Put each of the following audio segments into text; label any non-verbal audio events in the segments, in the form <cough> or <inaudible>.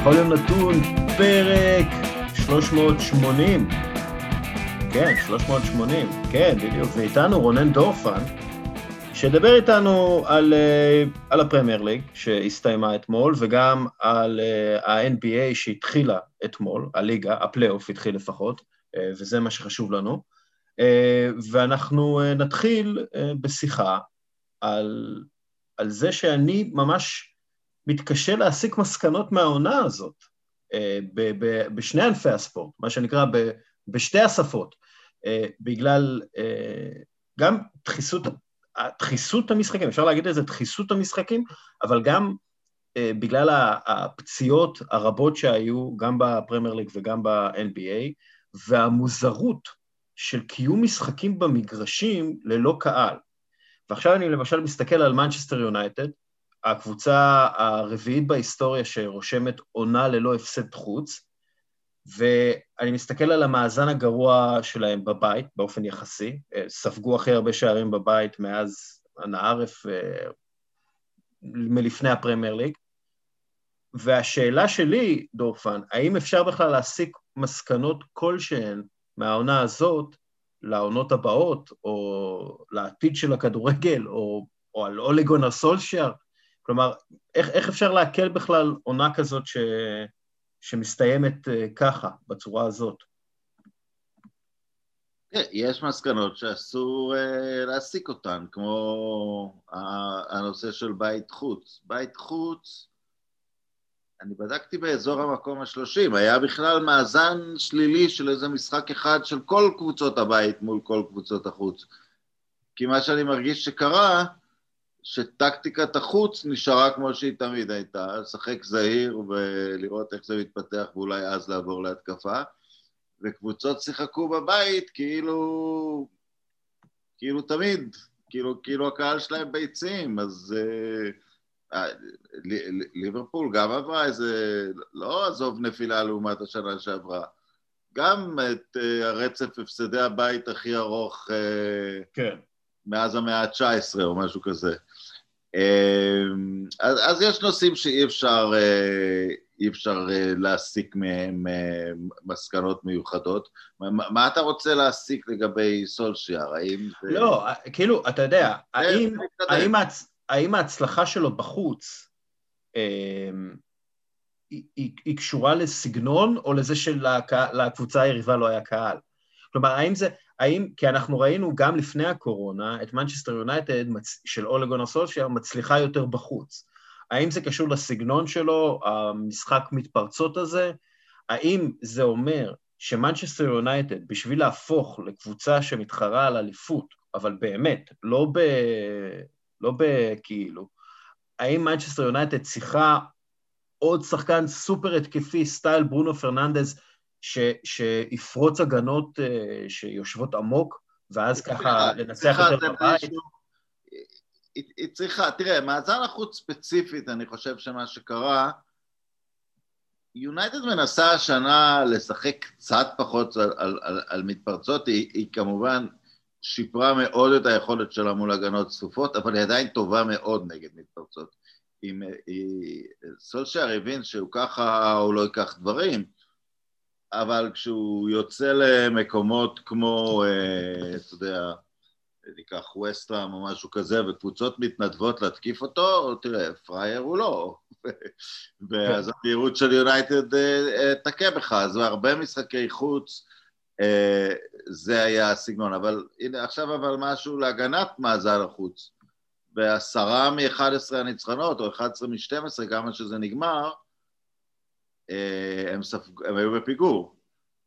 בכל יום נתון, פרק 380. כן, 380, כן, בדיוק. ואיתנו רונן דורפן, שידבר איתנו על, אה, על הפרמייר ליג שהסתיימה אתמול, וגם על אה, ה-NBA שהתחילה אתמול, הליגה, הפלייאוף התחיל לפחות, אה, וזה מה שחשוב לנו. ואנחנו נתחיל בשיחה על, על זה שאני ממש מתקשה להסיק מסקנות מהעונה הזאת אה, ב- ב- בשני ענפי הספורט, מה שנקרא ב- בשתי השפות, אה, בגלל אה, גם דחיסות, דחיסות המשחקים, אפשר להגיד את זה דחיסות המשחקים, אבל גם בגלל הפציעות הרבות שהיו גם בפרמייר ליג וגם ב-NBA, והמוזרות של קיום משחקים במגרשים ללא קהל. ועכשיו אני למשל מסתכל על מנצ'סטר יונייטד, הקבוצה הרביעית בהיסטוריה שרושמת עונה ללא הפסד חוץ, ואני מסתכל על המאזן הגרוע שלהם בבית, באופן יחסי, ספגו הכי הרבה שערים בבית מאז הנערף אה, מלפני הפרמייר ליג, והשאלה שלי, דורפן, האם אפשר בכלל להסיק מסקנות כלשהן מהעונה הזאת לעונות הבאות, או לעתיד של הכדורגל, או, או על אוליגון הסולשיאר? כלומר, איך, איך אפשר לעכל בכלל עונה כזאת ש, שמסתיימת uh, ככה, בצורה הזאת? כן, יש מסקנות שאסור uh, להסיק אותן, כמו הנושא של בית חוץ. בית חוץ, אני בדקתי באזור המקום השלושים, היה בכלל מאזן שלילי של איזה משחק אחד של כל קבוצות הבית מול כל קבוצות החוץ. כי מה שאני מרגיש שקרה, שטקטיקת החוץ נשארה כמו שהיא תמיד הייתה, לשחק זהיר ולראות איך זה מתפתח ואולי אז לעבור להתקפה, וקבוצות שיחקו בבית כאילו, כאילו תמיד, כאילו, כאילו הקהל שלהם ביצים, אז אה, ליברפול גם עברה איזה, לא עזוב נפילה לעומת השנה שעברה, גם את אה, הרצף הפסדי הבית הכי ארוך אה, כן. מאז המאה ה-19 או משהו כזה. אמ, אז, אז יש נושאים שאי אפשר, אה, אי אפשר אה, להסיק מהם אה, מסקנות מיוחדות. מה, מה אתה רוצה להסיק לגבי סולשיאר? האם זה... לא, כאילו, אתה יודע, האם, האם, ההצ... האם ההצלחה שלו בחוץ היא, היא, היא קשורה לסגנון או לזה שלקבוצה היריבה לא היה קהל? כלומר, האם זה, האם, כי אנחנו ראינו גם לפני הקורונה את מנצ'סטר יונייטד של אולגון אסולשייר מצליחה יותר בחוץ. האם זה קשור לסגנון שלו, המשחק מתפרצות הזה? האם זה אומר שמנצ'סטר יונייטד, בשביל להפוך לקבוצה שמתחרה על אליפות, אבל באמת, לא ב... לא בכאילו, האם מנצ'סטר יונייטד צריכה עוד שחקן סופר התקפי, סטייל ברונו פרננדז, ש, שיפרוץ הגנות אה, שיושבות עמוק, ואז ככה לנצח יותר בבית. היא, היא צריכה, תראה, מאזן החוץ ספציפית, אני חושב שמה שקרה, יונייטד מנסה השנה לשחק קצת פחות על, על, על, על מתפרצות, היא, היא כמובן שיפרה מאוד את היכולת שלה מול הגנות צפופות, אבל היא עדיין טובה מאוד נגד מתפרצות. אם סולשייר הבין שהוא ככה, הוא לא ייקח דברים, אבל כשהוא יוצא למקומות כמו, אה, אתה יודע, ניקח ווסטראם או משהו כזה, וקבוצות מתנדבות להתקיף אותו, תראה, פראייר הוא לא. <laughs> ואז כן. המהירות של יונייטד אה, אה, תכה בך, אז הרבה משחקי חוץ, זה היה הסגנון. אבל הנה, עכשיו אבל משהו להגנת מאזן החוץ. בעשרה מ-11 הניצחונות, או 11 מ-12, כמה שזה נגמר, הם, ספג... הם היו בפיגור.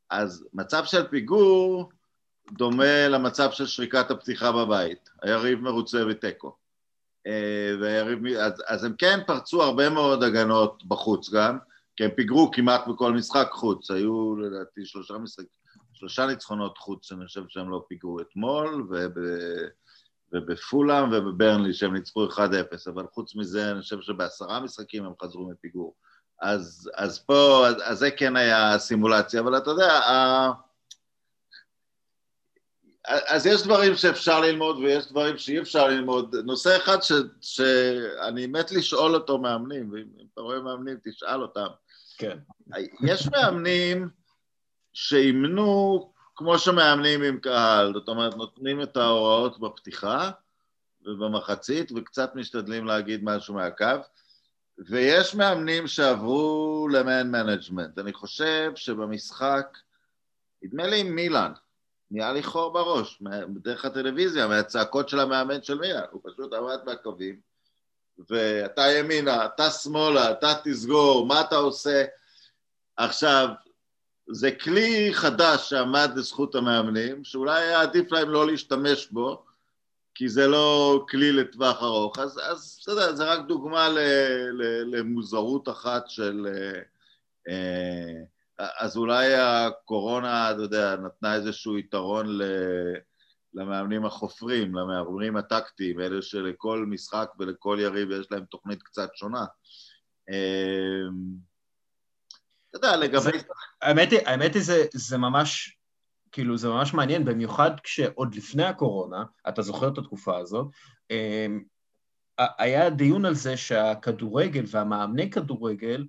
אז מצב של פיגור דומה למצב של שריקת הפתיחה בבית. היריב מרוצה בתיקו. אה, והיריב... אז, אז הם כן פרצו הרבה מאוד הגנות בחוץ גם, כי הם פיגרו כמעט בכל משחק חוץ. היו לדעתי שלושה משחק... שלושה ניצחונות חוץ שאני חושב שהם לא פיגרו אתמול, וב... ובפולאם ובברנלי שהם ניצחו 1-0, אבל חוץ מזה אני חושב שבעשרה משחקים הם חזרו מפיגור. אז, אז פה, אז, אז זה כן היה סימולציה, אבל אתה יודע, ה... אז יש דברים שאפשר ללמוד ויש דברים שאי אפשר ללמוד. נושא אחד ש, שאני מת לשאול אותו מאמנים, ואם אתה רואה מאמנים, תשאל אותם. כן. יש מאמנים שאימנו כמו שמאמנים עם קהל, זאת אומרת, נותנים את ההוראות בפתיחה ובמחצית, וקצת משתדלים להגיד משהו מהקו, ויש מאמנים שעברו ל man management. אני חושב שבמשחק, נדמה לי עם מילאן, נהיה לי חור בראש, דרך הטלוויזיה, מהצעקות של המאמן של מילאן, הוא פשוט עמד מהקווים, ואתה ימינה, אתה שמאלה, אתה תסגור, מה אתה עושה? עכשיו, זה כלי חדש שעמד לזכות המאמנים, שאולי היה עדיף להם לא להשתמש בו, כי זה לא כלי לטווח ארוך. אז, אתה יודע, זה רק דוגמה ל, ל, למוזרות אחת של... אה, אז אולי הקורונה, אתה יודע, נתנה איזשהו יתרון ל, למאמנים החופרים, למאמנים הטקטיים, אלה שלכל משחק ולכל יריב יש להם תוכנית קצת שונה. אה, אתה יודע, לגבי... האמת היא, האמת היא זה, זה ממש, כאילו, זה ממש מעניין, במיוחד כשעוד לפני הקורונה, אתה זוכר את התקופה הזאת, אמ, היה דיון על זה שהכדורגל והמאמני כדורגל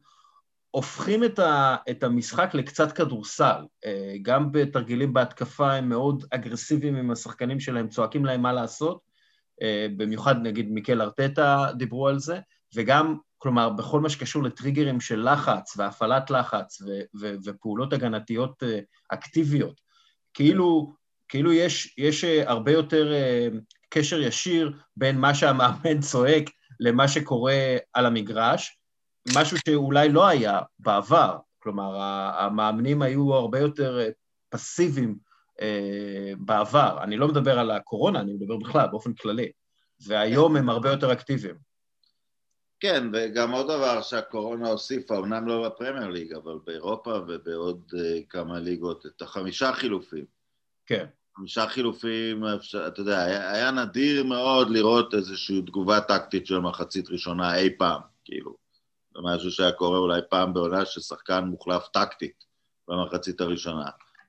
הופכים את, ה, את המשחק לקצת כדורסל. אה, גם בתרגילים בהתקפה הם מאוד אגרסיביים עם השחקנים שלהם, צועקים להם מה לעשות, אה, במיוחד נגיד מיקל ארטטה דיברו על זה, וגם כלומר, בכל מה שקשור לטריגרים של לחץ והפעלת לחץ ו- ו- ופעולות הגנתיות אה, אקטיביות, כאילו, כאילו יש, יש אה, הרבה יותר אה, קשר ישיר בין מה שהמאמן <laughs> צועק למה שקורה על המגרש, משהו שאולי לא היה בעבר. כלומר, המאמנים היו הרבה יותר פסיביים בעבר. אני לא מדבר על הקורונה, אני מדבר בכלל, באופן כללי. והיום הם הרבה יותר אקטיביים. כן, וגם עוד דבר שהקורונה הוסיפה, אמנם לא בפרמייר ליג, אבל באירופה ובעוד uh, כמה ליגות, את החמישה חילופים. כן. חמישה חילופים, אתה יודע, היה, היה נדיר מאוד לראות איזושהי תגובה טקטית של מחצית ראשונה אי פעם, כאילו. זה משהו שהיה קורה אולי פעם בעונה ששחקן מוחלף טקטית במחצית הראשונה.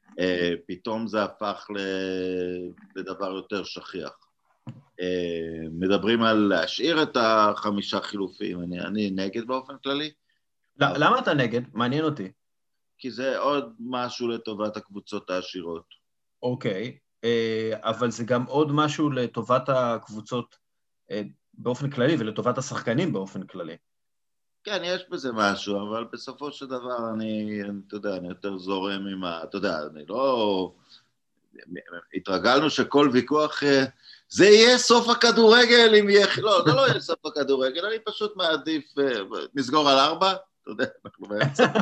Uh, פתאום זה הפך לדבר יותר שכיח. אה, מדברים על להשאיר את החמישה חילופים, אני, אני נגד באופן כללי. למה אתה נגד? מעניין אותי. כי זה עוד משהו לטובת הקבוצות העשירות. אוקיי, אה, אבל זה גם עוד משהו לטובת הקבוצות אה, באופן כללי ולטובת השחקנים באופן כללי. כן, יש בזה משהו, אבל בסופו של דבר אני, אתה יודע, אני יותר זורם עם ה... אתה יודע, אני לא... התרגלנו שכל ויכוח זה יהיה סוף הכדורגל אם יהיה... לא, זה לא יהיה סוף הכדורגל, אני פשוט מעדיף... אה, נסגור על ארבע? אתה יודע, אנחנו באמצע. <laughs>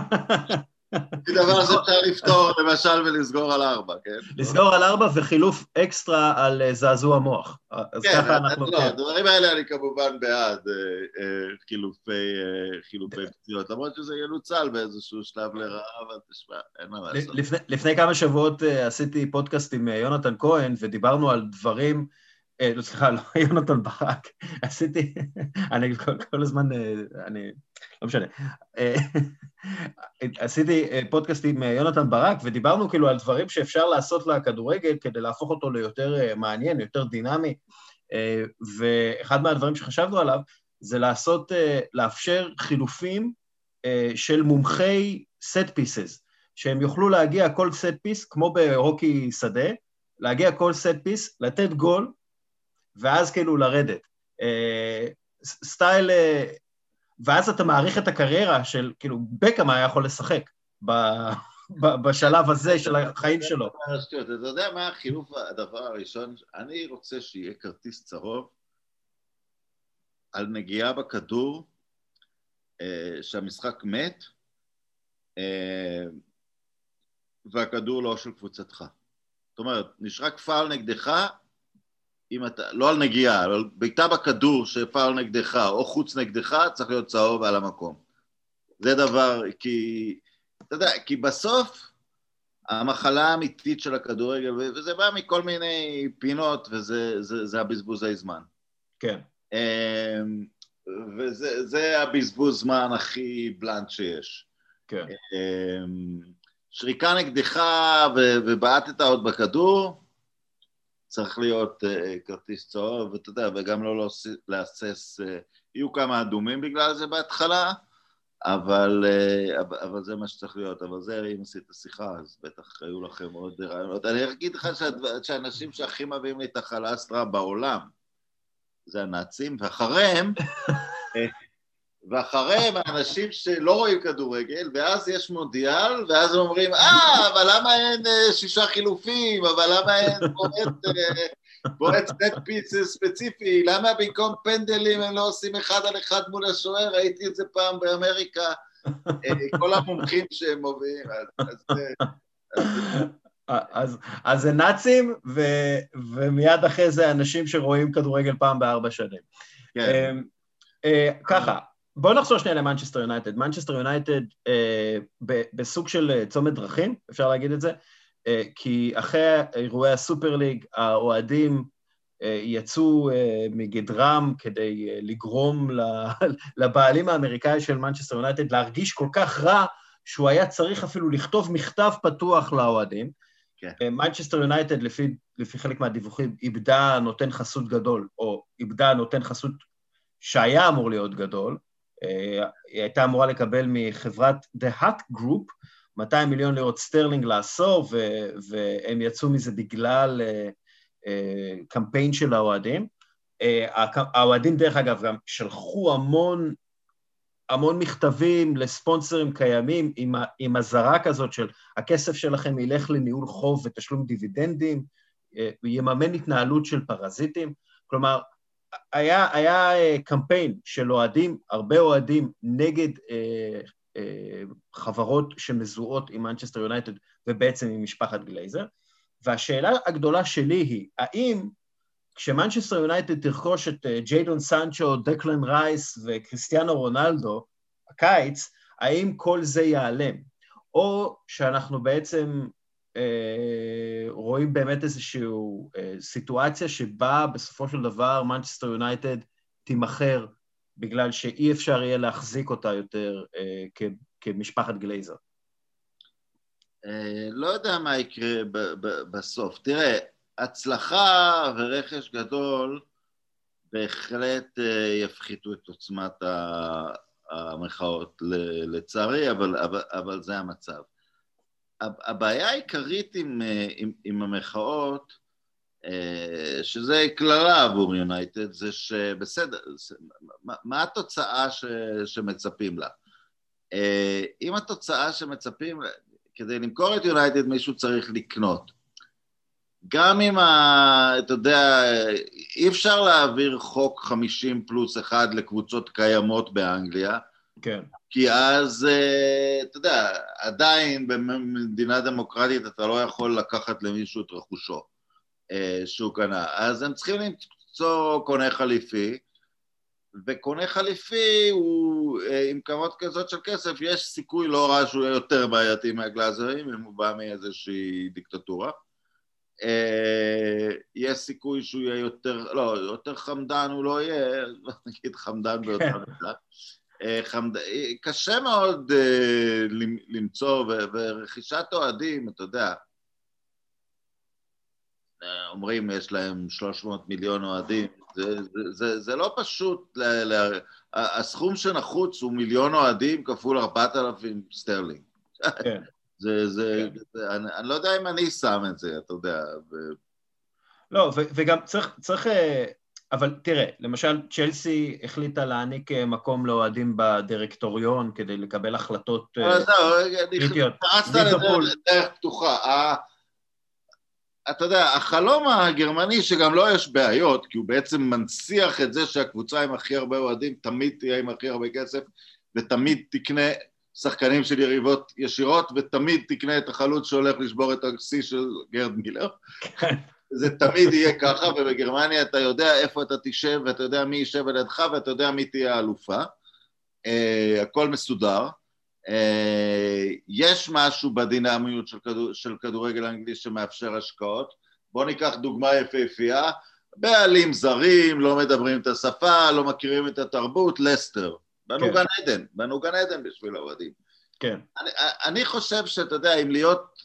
זה דבר שאפשר לפתור, למשל, ולסגור על ארבע, כן? לסגור על ארבע וחילוף אקסטרה על אה, זעזוע מוח. אז כן, ככה אנחנו... לא, הדברים האלה אני כמובן בעד אה, חילופי פציעות, למרות שזה ינוצל באיזשהו שלב לרעה, אבל תשמע, אין מה לעשות. לפני כמה שבועות עשיתי פודקאסט עם יונתן כהן, ודיברנו על דברים... אה, לא, סליחה, לא <laughs> יונתן ברק, <laughs> עשיתי, אני כל, כל הזמן, אה, אני, לא משנה. אה, <laughs> עשיתי פודקאסט עם יונתן ברק, ודיברנו כאילו על דברים שאפשר לעשות לכדורגל כדי להפוך אותו ליותר מעניין, יותר דינמי, ואחד מהדברים שחשבנו עליו זה לעשות, לאפשר חילופים של מומחי set pieces, שהם יוכלו להגיע כל set piece, כמו בהוקי שדה, להגיע כל set piece, לתת גול, ואז כאילו לרדת. אה, סטייל, אה, ואז אתה מעריך את הקריירה של, כאילו, בקאם היה יכול לשחק ב, ב, בשלב הזה של החיים שלו. אתה יודע מה החילוף, הדבר הראשון? אני רוצה שיהיה כרטיס צהוב על נגיעה בכדור, אה, שהמשחק מת, והכדור לא של קבוצתך. זאת אומרת, נשרק פאול נגדך, אם אתה, לא על נגיעה, אבל בעיטה בכדור שפעל נגדך או חוץ נגדך, צריך להיות צהוב על המקום. זה דבר, כי, אתה יודע, כי בסוף המחלה האמיתית של הכדורגל, וזה בא מכל מיני פינות, וזה זה, זה הבזבוזי זמן. כן. אמ, וזה הבזבוז זמן הכי בלנט שיש. כן. אמ, שריקה נגדך ובעטת עוד בכדור, צריך להיות uh, כרטיס צהוב, ואתה יודע, וגם לא להסס, uh, יהיו כמה אדומים בגלל זה בהתחלה, אבל, אה, אבל זה מה שצריך להיות, אבל זה, אם עשית שיחה, אז בטח היו לכם עוד רעיונות. אני אגיד לך שהאנשים שהכי מביאים לי את החלסטרה בעולם זה הנאצים, ואחריהם, <laughs> ואחריהם האנשים שלא רואים כדורגל, ואז יש מונדיאל, ואז אומרים, אה, אבל למה אין אה, שישה חילופים, אבל למה אין בועט סט פיס ספציפי, למה במקום פנדלים הם לא עושים אחד על אחד מול השוער? ראיתי את זה פעם באמריקה, אה, כל המומחים שהם מובילים, אז... אז, אז זה נאצים, ו, ומיד אחרי זה אנשים שרואים כדורגל פעם בארבע שנים. כן. אה, ככה, בואו נחזור שנייה למנצ'סטר יונייטד. מנצ'סטר יונייטד בסוג של צומת דרכים, אפשר להגיד את זה. אה, כי אחרי אירועי הסופר ליג, האוהדים אה, יצאו אה, מגדרם כדי לגרום <laughs> לבעלים האמריקאי של מנצ'סטר יונייטד להרגיש כל כך רע, שהוא היה צריך אפילו לכתוב מכתב פתוח לאוהדים. מנצ'סטר כן. יונייטד, לפי, לפי חלק מהדיווחים, איבדה נותן חסות גדול, או איבדה נותן חסות שהיה אמור להיות גדול. היא הייתה אמורה לקבל מחברת The Hut Group, 200 מיליון לירות סטרלינג לעשור, ו- והם יצאו מזה בגלל אה, אה, קמפיין של האוהדים. האוהדים, דרך אגב, גם שלחו המון, המון מכתבים לספונסרים קיימים עם, עם אזהרה כזאת של הכסף שלכם ילך לניהול חוב ותשלום דיבידנדים, ויממן התנהלות של פרזיטים. כלומר, היה, היה קמפיין של אוהדים, הרבה אוהדים נגד חברות שמזוהות עם מנצ'סטר יונייטד ובעצם עם משפחת גלייזר. והשאלה הגדולה שלי היא, האם כשמנצ'סטר יונייטד תרכוש את אה, ג'יידון סנצ'ו, דקלן רייס וכריסטיאנו רונלדו, הקיץ, האם כל זה ייעלם? או שאנחנו בעצם אה, רואים באמת איזושהי אה, סיטואציה שבה בסופו של דבר מנצ'סטר יונייטד תימכר בגלל שאי אפשר יהיה להחזיק אותה יותר אה, כמשפחת גלייזר? אה, לא יודע מה יקרה בסוף. תראה, הצלחה ורכש גדול בהחלט אה, יפחיתו את עוצמת המחאות, לצערי, אבל, אבל, אבל זה המצב. הבעיה העיקרית עם, אה, עם, עם המחאות אה, שזה קללה עבור יונייטד, זה שבסדר, מה, מה התוצאה ש, שמצפים לה? אה, אם התוצאה שמצפים, כדי למכור את יונייטד מישהו צריך לקנות. גם אם, ה, אתה יודע, אי אפשר להעביר חוק 50 פלוס אחד לקבוצות קיימות באנגליה, כן. כי אז, אה, אתה יודע, עדיין במדינה דמוקרטית אתה לא יכול לקחת למישהו את רכושו. אה, שהוא קנה. אז הם צריכים למצוא קונה חליפי, וקונה חליפי הוא, אה, עם כמות כזאת של כסף, יש סיכוי לא רע שהוא יהיה יותר בעייתי מהגלאזרים, אם הוא בא מאיזושהי דיקטטורה. יש סיכוי שהוא יהיה יותר, לא, יותר חמדן הוא לא יהיה, <laughs> נגיד חמדן ביותר כן. <laughs> חמד... קשה מאוד למצוא, ורכישת אוהדים, אתה יודע, אומרים יש להם 300 מיליון אוהדים, זה, זה, זה, זה לא פשוט, ל, ל, הסכום שנחוץ הוא מיליון אוהדים כפול 4,000 סטרלינג. כן. <laughs> זה, זה, כן. זה אני, אני לא יודע אם אני שם את זה, אתה יודע. ו... לא, ו, וגם צריך, צריך, אה, אבל תראה, למשל צ'לסי החליטה להעניק אה, מקום לאוהדים בדירקטוריון כדי לקבל החלטות קריטיות. פרצת לדרך פתוחה. אתה יודע, החלום הגרמני שגם לו לא יש בעיות, כי הוא בעצם מנציח את זה שהקבוצה עם הכי הרבה אוהדים תמיד תהיה עם הכי הרבה כסף, ותמיד תקנה שחקנים של יריבות ישירות, ותמיד תקנה את החלוץ שהולך לשבור את השיא של גרד מילר. זה תמיד יהיה ככה, ובגרמניה אתה יודע איפה אתה תשב, ואתה יודע מי יישב על ידך, ואתה יודע מי תהיה האלופה. Uh, הכל מסודר. אה, יש משהו בדינמיות של, כדור, של כדורגל אנגלי שמאפשר השקעות. בואו ניקח דוגמה יפהפייה, בעלים זרים, לא מדברים את השפה, לא מכירים את התרבות, לסטר. בנו כן. גן עדן, בנו גן עדן בשביל האוהדים. כן. אני, אני חושב שאתה יודע, אם להיות,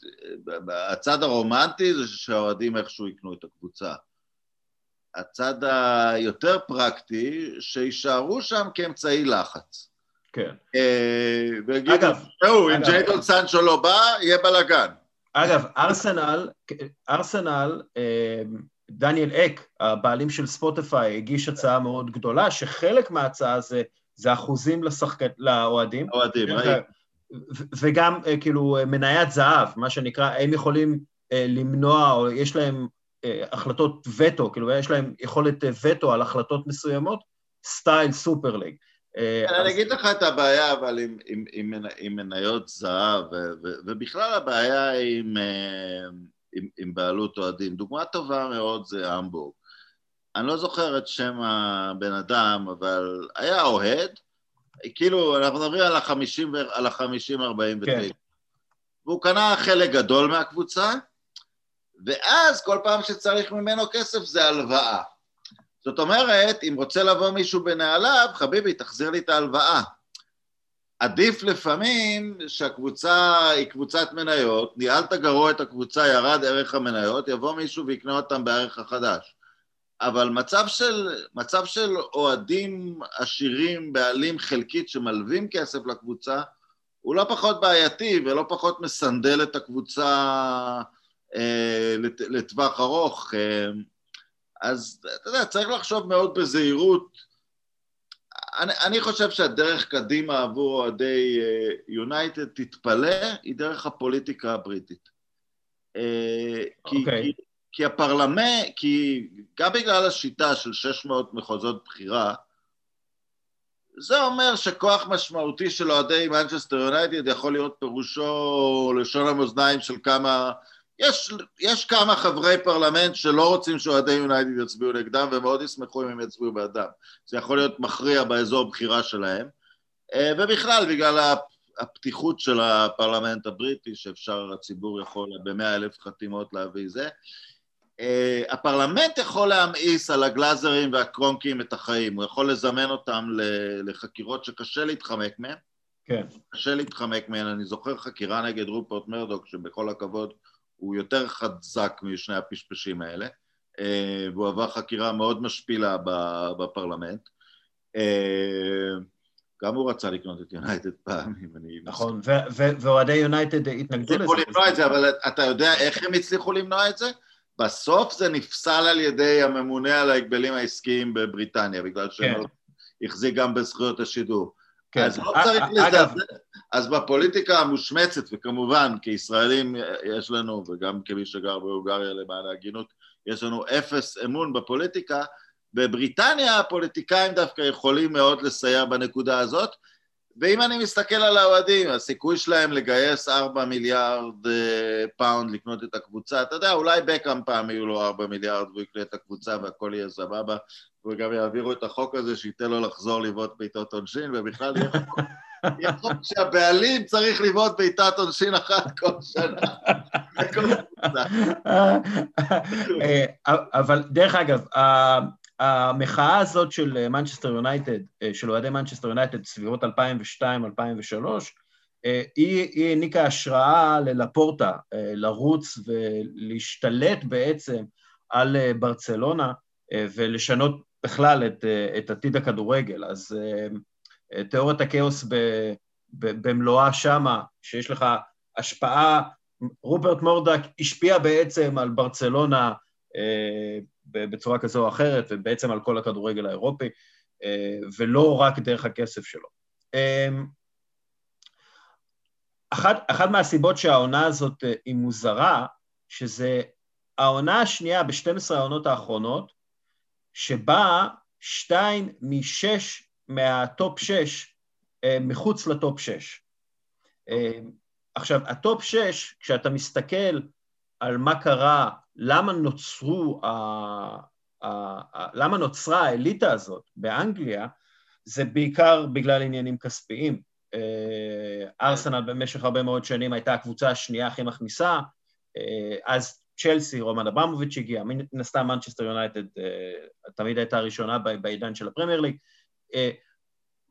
הצד הרומנטי זה שהאוהדים איכשהו יקנו את הקבוצה. הצד היותר פרקטי, שיישארו שם כאמצעי לחץ. כן. אגב, זהו, אם ג'יידון סנצ'ו לא בא, יהיה בלאגן. אגב, ארסנל, ארסנל, דניאל אק, הבעלים של ספוטיפיי, הגיש הצעה מאוד גדולה, שחלק מההצעה זה, זה אחוזים לשחק... לאוהדים. אוהדים, ראי. וגם כאילו מניית זהב, מה שנקרא, הם יכולים למנוע, או יש להם החלטות וטו, כאילו יש להם יכולת וטו על החלטות מסוימות, סטייל סופר ליג. אני אגיד לך את הבעיה, אבל עם, עם, עם, עם מניות זהב, ובכלל הבעיה עם, עם, עם בעלות אוהדים. דוגמה טובה מאוד זה המבורג. אני לא זוכר את שם הבן אדם, אבל היה אוהד, כאילו, אנחנו מדברים על החמישים, על החמישים ארבעים ותשע. והוא קנה חלק גדול מהקבוצה, ואז כל פעם שצריך ממנו כסף זה הלוואה. זאת אומרת, אם רוצה לבוא מישהו בנעליו, חביבי, תחזיר לי את ההלוואה. עדיף לפעמים שהקבוצה היא קבוצת מניות, ניהלת גרוע את הקבוצה, ירד ערך המניות, יבוא מישהו ויקנה אותם בערך החדש. אבל מצב של, מצב של אוהדים עשירים, בעלים חלקית שמלווים כסף לקבוצה, הוא לא פחות בעייתי ולא פחות מסנדל את הקבוצה אה, לטווח ארוך. אה, אז אתה יודע, צריך לחשוב מאוד בזהירות. אני, אני חושב שהדרך קדימה עבור אוהדי יונייטד, uh, תתפלא, היא דרך הפוליטיקה הבריטית. כי, אוקיי. אוקיי. כי, כי הפרלמנט, כי גם בגלל השיטה של 600 מחוזות בחירה, זה אומר שכוח משמעותי של אוהדי מנצ'סטר יונייטד יכול להיות פירושו לשון המאזניים של כמה יש, יש כמה חברי פרלמנט שלא רוצים שאוהדי יונייטד יצביעו נגדם ומאוד ישמחו אם הם יצביעו בעדם. זה יכול להיות מכריע באזור בחירה שלהם. אה, ובכלל, בגלל הפתיחות של הפרלמנט הבריטי, שאפשר, הציבור יכול במאה אלף חתימות להביא זה. אה, הפרלמנט יכול להמאיס על הגלאזרים והקרונקים את החיים, הוא יכול לזמן אותם לחקירות שקשה להתחמק מהן. כן. קשה להתחמק מהן, אני זוכר חקירה נגד רופרט מרדוק, שבכל הכבוד הוא יותר חזק משני הפשפשים האלה, אה, והוא עבר חקירה מאוד משפילה בפרלמנט. אה, גם הוא רצה לקנות את יונייטד פעם, אם אני... נכון, ואוהדי יונייטד התנגדו לזה. הצליחו למנוע את זה, אבל אתה יודע איך הם הצליחו למנוע את זה? בסוף זה נפסל על ידי הממונה על ההגבלים העסקיים בבריטניה, בגלל כן. החזיק גם בזכויות השידור. כן. אז לא צריך לזלזל, אז בפוליטיקה המושמצת, וכמובן כישראלים יש לנו, וגם כמי שגר בהונגריה למען ההגינות, יש לנו אפס אמון בפוליטיקה, בבריטניה הפוליטיקאים דווקא יכולים מאוד לסייע בנקודה הזאת, ואם אני מסתכל על האוהדים, הסיכוי שלהם לגייס 4 מיליארד אה, פאונד לקנות את הקבוצה, אתה יודע, אולי בקאם פעם יהיו לו 4 מיליארד והוא יקנה את הקבוצה והכל יהיה סבבה, וגם יעבירו את החוק הזה שייתן לו לחזור לבעוט בעיטות עונשין, ובכלל יהיה חוק <laughs> שהבעלים צריך לבעוט בעיטת עונשין אחת כל שנה. <laughs> אה, אבל דרך אגב, המחאה הזאת של מנצ'סטר יונייטד, אה, של אוהדי מנצ'סטר יונייטד, סביבות 2002-2003, אה, היא, היא העניקה השראה ללפורטה לרוץ ולהשתלט בעצם על ברצלונה ולשנות בכלל את, את עתיד הכדורגל. אז תיאוריית הכאוס במלואה שמה, שיש לך השפעה, רוברט מורדק השפיע בעצם על ברצלונה בצורה כזו או אחרת, ובעצם על כל הכדורגל האירופי, ולא רק דרך הכסף שלו. אחת, אחת מהסיבות שהעונה הזאת היא מוזרה, שזה העונה השנייה ב-12 העונות האחרונות, שבה שתיים משש מה top שש מחוץ ל top שש. עכשיו, ה top שש, כשאתה מסתכל על מה קרה, למה נוצרו, למה נוצרה האליטה הזאת באנגליה, זה בעיקר בגלל עניינים כספיים. ארסנל במשך הרבה מאוד שנים הייתה הקבוצה השנייה הכי מכניסה, אז צ'לסי, רומן אברמוביץ' הגיע, מן הסתם מנצ'סטר יונייטד אה, תמיד הייתה ראשונה בעידן של הפרמייר ליג.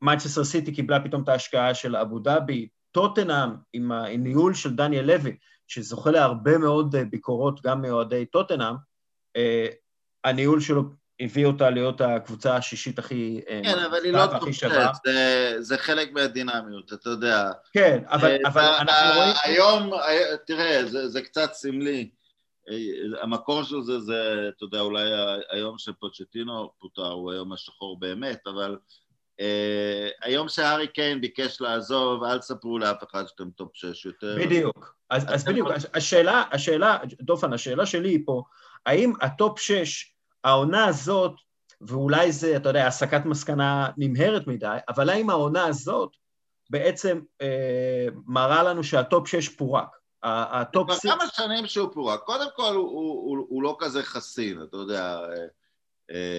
מנצ'סטר סיטי קיבלה פתאום את ההשקעה של אבו דאבי, טוטנאם עם הניהול של דניאל לוי, שזוכה להרבה מאוד uh, ביקורות גם מאוהדי טוטנאם, uh, הניהול שלו הביא אותה להיות הקבוצה השישית הכי... אה, כן, אבל היא לא תופסת, זה, זה חלק מהדינמיות, אתה יודע. כן, אבל, אה, אבל אנחנו רואים... היום, תראה, זה, זה קצת סמלי. המקור של זה זה, אתה יודע, אולי היום שפוצ'טינו פוטר הוא היום השחור באמת, אבל אה, היום שהארי קיין ביקש לעזוב, אל תספרו לאף אחד שאתם top שש יותר. בדיוק. אז, אז בדיוק, השאלה, השאלה, דופן, השאלה שלי היא פה, האם ה top שש, העונה הזאת, ואולי זה, אתה יודע, הסקת מסקנה נמהרת מדי, אבל האם העונה הזאת בעצם אה, מראה לנו שה top שש פורק? ה top six... כבר כמה שנים שהוא פורק. קודם כל, הוא, הוא, הוא, הוא לא כזה חסין, אתה יודע, אה, אה,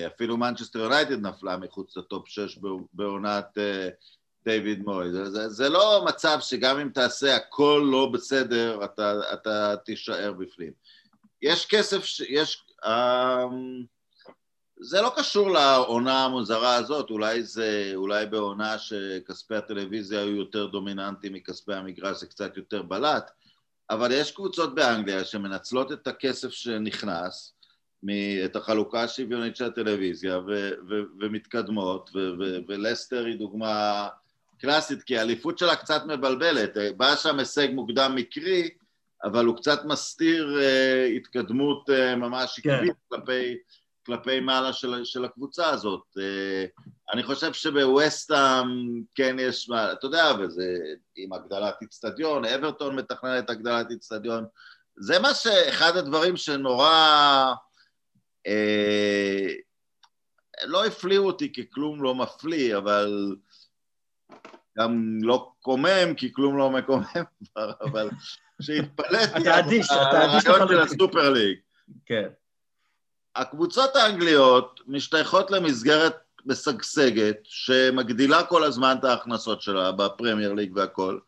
אפילו מנצ'סטר יונייטד נפלה מחוץ לטופ 6 בעונת אה, דיוויד מוי. זה, זה, לא מצב שגם אם תעשה הכל לא בסדר, אתה, אתה תישאר בפנים. יש כסף, יש... אמ, זה לא קשור לעונה המוזרה הזאת, אולי זה, אולי בעונה שכספי הטלוויזיה היו יותר דומיננטיים מכספי המגרש, זה קצת יותר בלט, אבל יש קבוצות באנגליה שמנצלות את הכסף שנכנס, את החלוקה השוויונית של הטלוויזיה ו- ו- ומתקדמות, ו- ו- ולסטר היא דוגמה קלאסית, כי האליפות שלה קצת מבלבלת, בא שם הישג מוקדם מקרי, אבל הוא קצת מסתיר uh, התקדמות uh, ממש כן. עקבית. כלפי, כלפי מעלה של, של הקבוצה הזאת. Uh, אני חושב שבווסטהאם כן יש מה, אתה יודע, וזה עם הגדלת איצטדיון, אברטון מתכננת הגדלת איצטדיון, זה מה שאחד הדברים שנורא... אה, לא הפליאו אותי כי כלום לא מפליא, אבל גם לא קומם כי כלום לא מקומם, <laughs> אבל שהתפלאתי אתה אדיש, אתה אדיש לחלוטין. של הסופר ליג. כן. הקבוצות האנגליות משתייכות למסגרת משגשגת שמגדילה כל הזמן את ההכנסות שלה בפרמייר ליג והכל,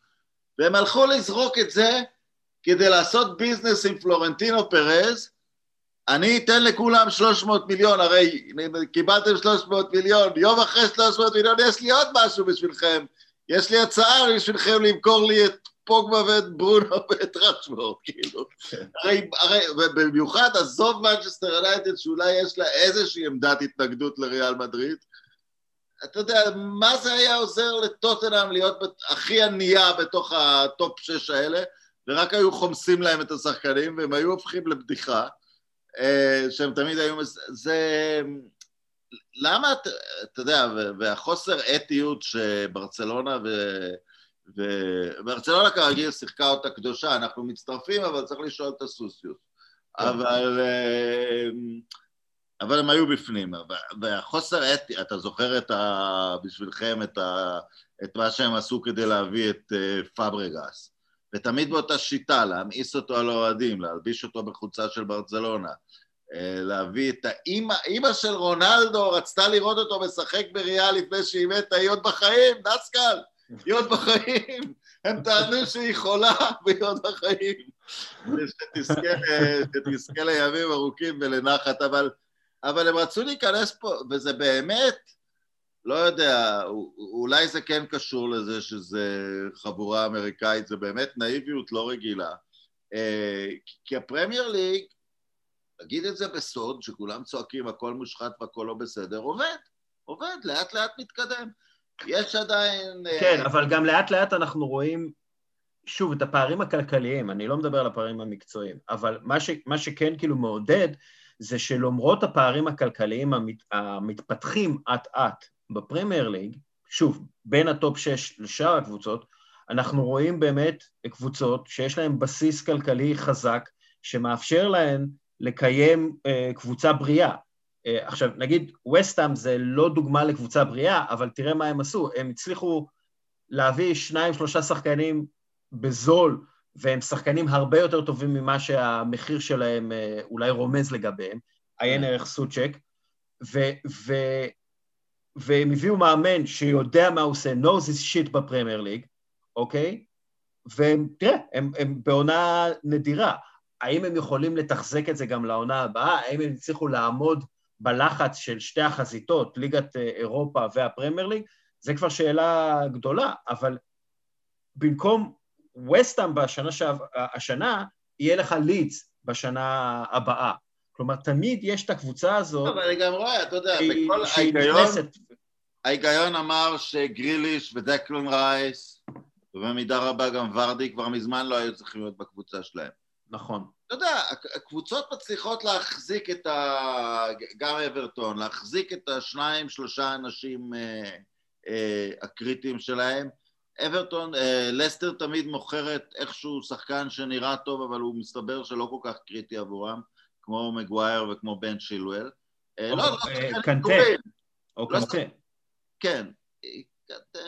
והם הלכו לזרוק את זה כדי לעשות ביזנס עם פלורנטינו פרז, אני אתן לכולם 300 מיליון, הרי קיבלתם 300 מיליון, יום אחרי 300 מיליון יש לי עוד משהו בשבילכם, יש לי הצעה בשבילכם למכור לי את פוגבה ואת ברונו <laughs> ואת רשפורד, כאילו. כן. הרי, הרי, ובמיוחד עזוב מנצ'סטר יונייטד שאולי יש לה איזושהי עמדת התנגדות לריאל מדריד, אתה יודע, מה זה היה עוזר לטוטנאם להיות הכי ענייה בתוך ה top 6 האלה, ורק היו חומסים להם את השחקנים והם היו הופכים לבדיחה. אה, שהם תמיד היו... זה... למה, אתה יודע, והחוסר אתיות שברצלונה ו... וברצלונה כרגיל שיחקה אותה קדושה, אנחנו מצטרפים, אבל צריך לשאול את הסוסיוס. כן. אבל... אה, אבל הם היו בפנים, והחוסר אתי, אתה זוכר את ה... בשבילכם את, ה... את מה שהם עשו כדי להביא את אה, פאברגס. ותמיד באותה שיטה, להמאיס אותו על האוהדים, להלביש אותו בחולצה של ברצלונה, אה, להביא את האימא, אימא של רונלדו רצתה לראות אותו משחק בריאל לפני שהיא מתה, היא עוד בחיים, דסקל, היא עוד בחיים, הם טענו שהיא חולה והיא עוד בחיים. שתזכה לימים ארוכים ולנחת, אבל, אבל הם רצו להיכנס פה, וזה באמת, לא יודע, אולי זה כן קשור לזה שזה חבורה אמריקאית, זה באמת נאיביות לא רגילה. אה, כי הפרמייר ליג, תגיד את זה בסוד, שכולם צועקים הכל מושחת והכל לא בסדר, עובד, עובד, לאט לאט מתקדם. יש עדיין... אה, כן, אבל גם לאט לאט אנחנו רואים, שוב, את הפערים הכלכליים, אני לא מדבר על הפערים המקצועיים, אבל מה, ש, מה שכן כאילו מעודד, זה שלמרות הפערים הכלכליים המת, המתפתחים אט-אט בפרמייר ליג, שוב, בין ה top 6 לשאר הקבוצות, אנחנו רואים באמת קבוצות שיש להן בסיס כלכלי חזק, שמאפשר להן לקיים אה, קבוצה בריאה. אה, עכשיו, נגיד, ווסטהאם זה לא דוגמה לקבוצה בריאה, אבל תראה מה הם עשו, הם הצליחו להביא שניים, שלושה שחקנים בזול, והם שחקנים הרבה יותר טובים ממה שהמחיר שלהם uh, אולי רומז לגביהם, עיין ערך סוצ'ק, ו- והם הביאו מאמן שיודע מה הוא עושה, knows his shit בפרמייר ליג, אוקיי? והם, תראה, הם, הם בעונה נדירה. האם הם יכולים לתחזק את זה גם לעונה הבאה? האם הם הצליחו לעמוד בלחץ של שתי החזיתות, ליגת אה, אירופה והפרמייר ליג? זה כבר שאלה גדולה, אבל במקום וסטאם בשנה שעב, השנה, יהיה לך לידס בשנה הבאה. כלומר, תמיד יש את הקבוצה הזאת... אבל אני גם רואה, אתה יודע, בכל ההיגיון, ההיגיון אמר שגריליש ודקלון רייס, ובמידה רבה גם ורדי, כבר מזמן לא היו צריכים להיות בקבוצה שלהם. נכון. אתה יודע, הקבוצות מצליחות להחזיק את ה... גם אברטון, להחזיק את השניים, שלושה אנשים אה, אה, הקריטיים שלהם. אברטון, אה, לסטר תמיד מוכרת איכשהו שחקן שנראה טוב, אבל הוא מסתבר שלא כל כך קריטי עבורם, כמו מגווייר וכמו בן שילואל. אה, לא, לא, אה, קנטה. או לא קנטה. כן, קנטה,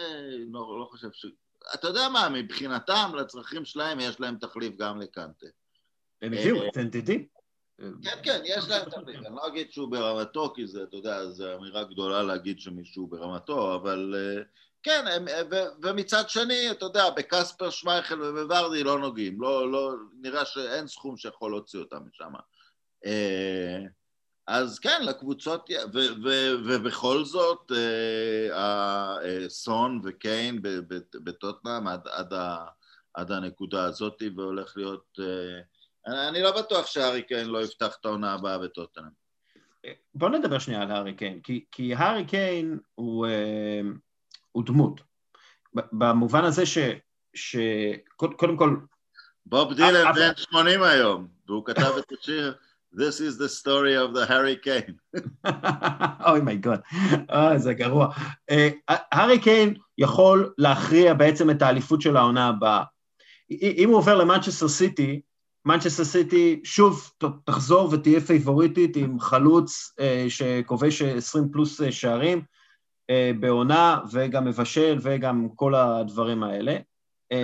לא, לא חושב ש... אתה יודע מה, מבחינתם, לצרכים שלהם, יש להם תחליף גם לקנטה. הם הביאו את NTT. כן, כן, יש להם תחליף. אני לא אגיד שהוא ברמתו, כי זה, אתה יודע, זו אמירה גדולה להגיד שמישהו ברמתו, אבל כן, הם, ו, ומצד שני, אתה יודע, בקספר שמייכל ובוורדי לא נוגעים. לא, לא, נראה שאין סכום שיכול להוציא אותם משם. אז כן, לקבוצות, ו, ו, ובכל זאת, סון וקיין בטוטנאם עד, עד, עד הנקודה הזאת, והולך להיות... אני לא בטוח שהארי קיין לא יפתח את העונה הבאה בטוטנאם. בוא נדבר שנייה על הארי קיין, כי, כי הארי קיין הוא, הוא דמות. במובן הזה ש... שקודם כל... בוב דילן בן 80 היום, והוא כתב את השיר This is the story of the Harry Kane. <laughs> אוי מי גוד, זה גרוע. הארי אה, קיין יכול להכריע בעצם את האליפות של העונה הבאה. אם הוא עובר למנצ'סטר סיטי, מנצ'סטר סיטי שוב תחזור ותהיה פייבוריטית עם חלוץ אה, שכובש 20 פלוס שערים בעונה וגם מבשל וגם כל הדברים האלה. אה,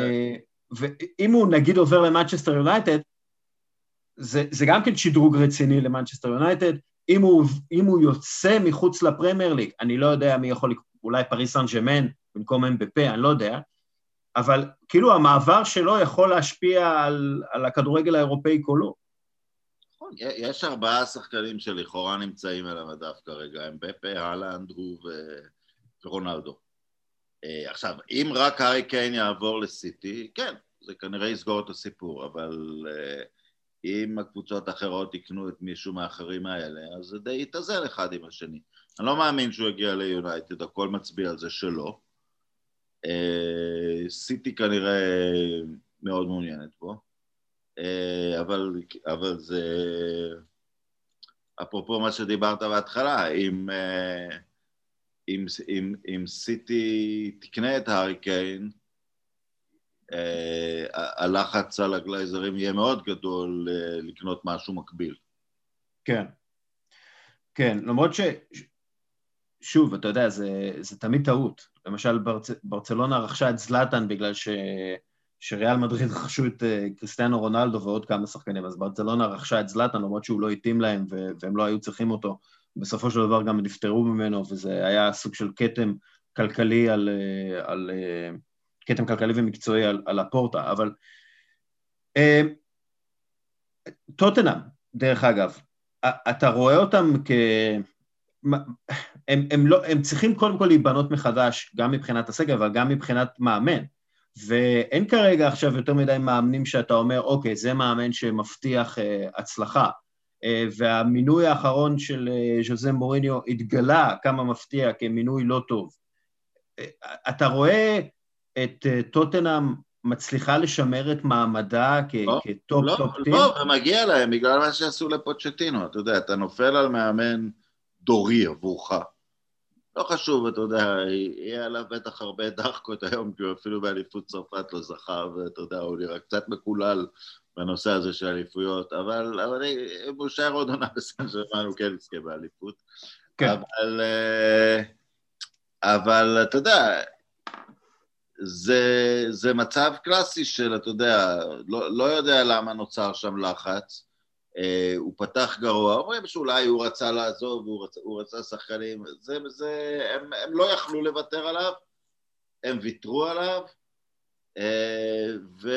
ואם הוא נגיד עובר למנצ'סטר יונייטד, זה, זה גם כן שדרוג רציני למנצ'סטר יונייטד. אם, אם הוא יוצא מחוץ לפרמייר ליג, אני לא יודע מי יכול, אולי פריס סן ג'מן במקום אמבפה, אני לא יודע, אבל כאילו המעבר שלו יכול להשפיע על, על הכדורגל האירופאי כולו. נכון, יש ארבעה שחקנים שלכאורה נמצאים על המדף כרגע, אמבפה, הלנד, הוא ורונלדו. אה, עכשיו, אם רק הארי קיין יעבור לסיטי, כן, זה כנראה יסגור את הסיפור, אבל... Uh, אם הקבוצות האחרות יקנו את מישהו מהאחרים האלה, אז זה די יתאזן אחד עם השני. אני לא מאמין שהוא יגיע ליונייטד, הכל מצביע על זה שלא. אה, סיטי כנראה מאוד מעוניינת בו, אה, אבל, אבל זה... אפרופו מה שדיברת בהתחלה, אם, אה, אם, אם, אם סיטי תקנה את הארי הלחץ על הגלייזרים יהיה מאוד גדול אה, לקנות משהו מקביל. כן, כן, למרות ש... שוב, אתה יודע, זה, זה תמיד טעות. למשל, ברצ... ברצלונה רכשה את זלאטן בגלל ש... שריאל מדריד <laughs> רכשו את אה, קריסטיאנו רונלדו ועוד כמה שחקנים, אז ברצלונה רכשה את זלאטן למרות שהוא לא התאים להם. והם לא היו צריכים אותו. בסופו של דבר גם נפטרו ממנו, וזה היה סוג של כתם כלכלי על, על, כתם כלכלי ומקצועי על, על הפורטה, אבל אה, טוטנאם, דרך אגב, אתה רואה אותם כ... הם, הם, לא, הם צריכים קודם כל להיבנות מחדש, גם מבחינת הסגל, אבל גם מבחינת מאמן. ואין כרגע עכשיו יותר מדי מאמנים שאתה אומר, אוקיי, זה מאמן שמבטיח uh, הצלחה. Uh, והמינוי האחרון של uh, ז'וזה מוריניו התגלה כמה מפתיע כמינוי לא טוב. אה, אתה רואה את אה, טוטנאם מצליחה לשמר את מעמדה לא, כ top לא, top team? לא, ומגיע להם בגלל מה שעשו לפוצ'טינו, אתה יודע, אתה נופל על מאמן דורי עבורך. לא חשוב, אתה יודע, יהיה עליו בטח הרבה דחקות היום, כי הוא אפילו באליפות צרפת לא זכה, ואתה יודע, הוא נראה קצת מקולל בנושא הזה של אליפויות, אבל, אבל אם הוא נשאר עוד עונה בסן ג'רמן, הוא כן יזכה באליפות. כן. אבל, אה, אבל אתה יודע, זה, זה מצב קלאסי של, אתה יודע, לא, לא יודע למה נוצר שם לחץ. אה, הוא פתח גרוע, אומרים שאולי הוא רצה לעזוב, הוא רצה, הוא רצה שחקנים, זה, זה, הם, הם לא יכלו לוותר עליו, הם ויתרו עליו, אה, ואתה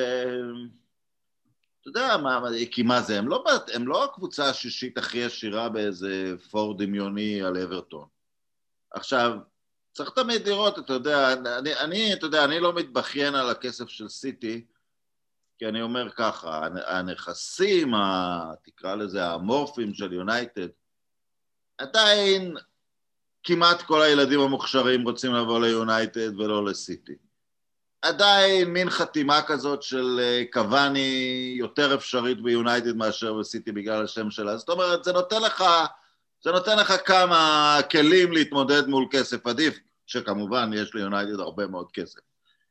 יודע, מה, כי מה זה, הם לא, הם לא הקבוצה השישית הכי עשירה באיזה פור דמיוני על אברטון. עכשיו, צריך תמיד לראות, אתה יודע, אני, אני, אתה יודע, אני לא מתבכיין על הכסף של סיטי, כי אני אומר ככה, הנכסים, תקרא לזה האמורפיים של יונייטד, עדיין כמעט כל הילדים המוכשרים רוצים לבוא ליונייטד ולא לסיטי. עדיין מין חתימה כזאת של אה, קוואני יותר אפשרית ביונייטד מאשר בסיטי בגלל השם שלה. זאת אומרת, זה נותן לך, זה נותן לך כמה כלים להתמודד מול כסף עדיף, שכמובן יש ליונייטד הרבה מאוד כסף.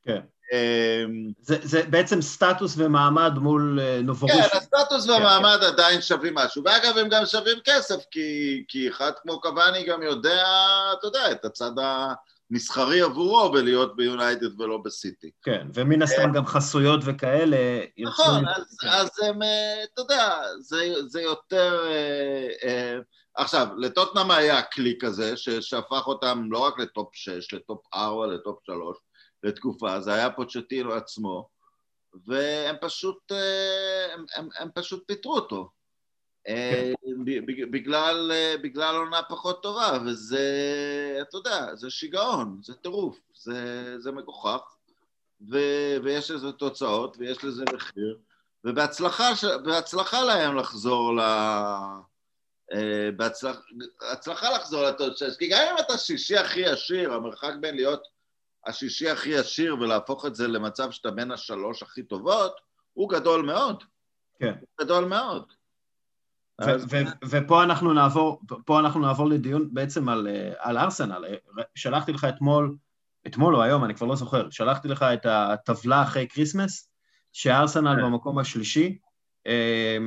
כן. אמ, זה, זה בעצם סטטוס ומעמד מול אה, נובורוש. כן, הסטטוס כן, והמעמד כן. עדיין שווים משהו. ואגב, הם גם שווים כסף, כי, כי אחד כמו קוואני גם יודע, אתה יודע, את הצד המסחרי עבורו בלהיות ביונייטד ולא בסיטי. כן, ומן הסתם אה, גם חסויות וכאלה. נכון, אז, כן. אז הם, אה, אתה יודע, זה, זה יותר... עכשיו, לטוטנאם היה כלי כזה, שהפך אותם לא רק ל top 6, ל top 4, ל top 3, לתקופה, זה היה פוצ'טינו עצמו, והם פשוט, אה, הם, הם, הם פשוט פיטרו אותו. אה, כן. בגלל, אה, בגלל עונה פחות טובה, וזה, אתה יודע, זה שיגעון, זה טירוף, זה, זה מגוחך, ו, ויש לזה תוצאות, ויש לזה מחיר, ובהצלחה להם לחזור ל... בהצלחה לחזור לתוצאות, כי גם אם אתה שישי הכי עשיר, המרחק בין להיות השישי הכי עשיר ולהפוך את זה למצב שאתה בין השלוש הכי טובות, הוא גדול מאוד. כן. הוא גדול מאוד. ופה אנחנו נעבור, פה אנחנו נעבור לדיון בעצם על, אה, על ארסנל. שלחתי לך אתמול, אתמול או היום, אני כבר לא זוכר, שלחתי לך את הטבלה אחרי כריסמס, שארסנל כן. במקום השלישי, אה,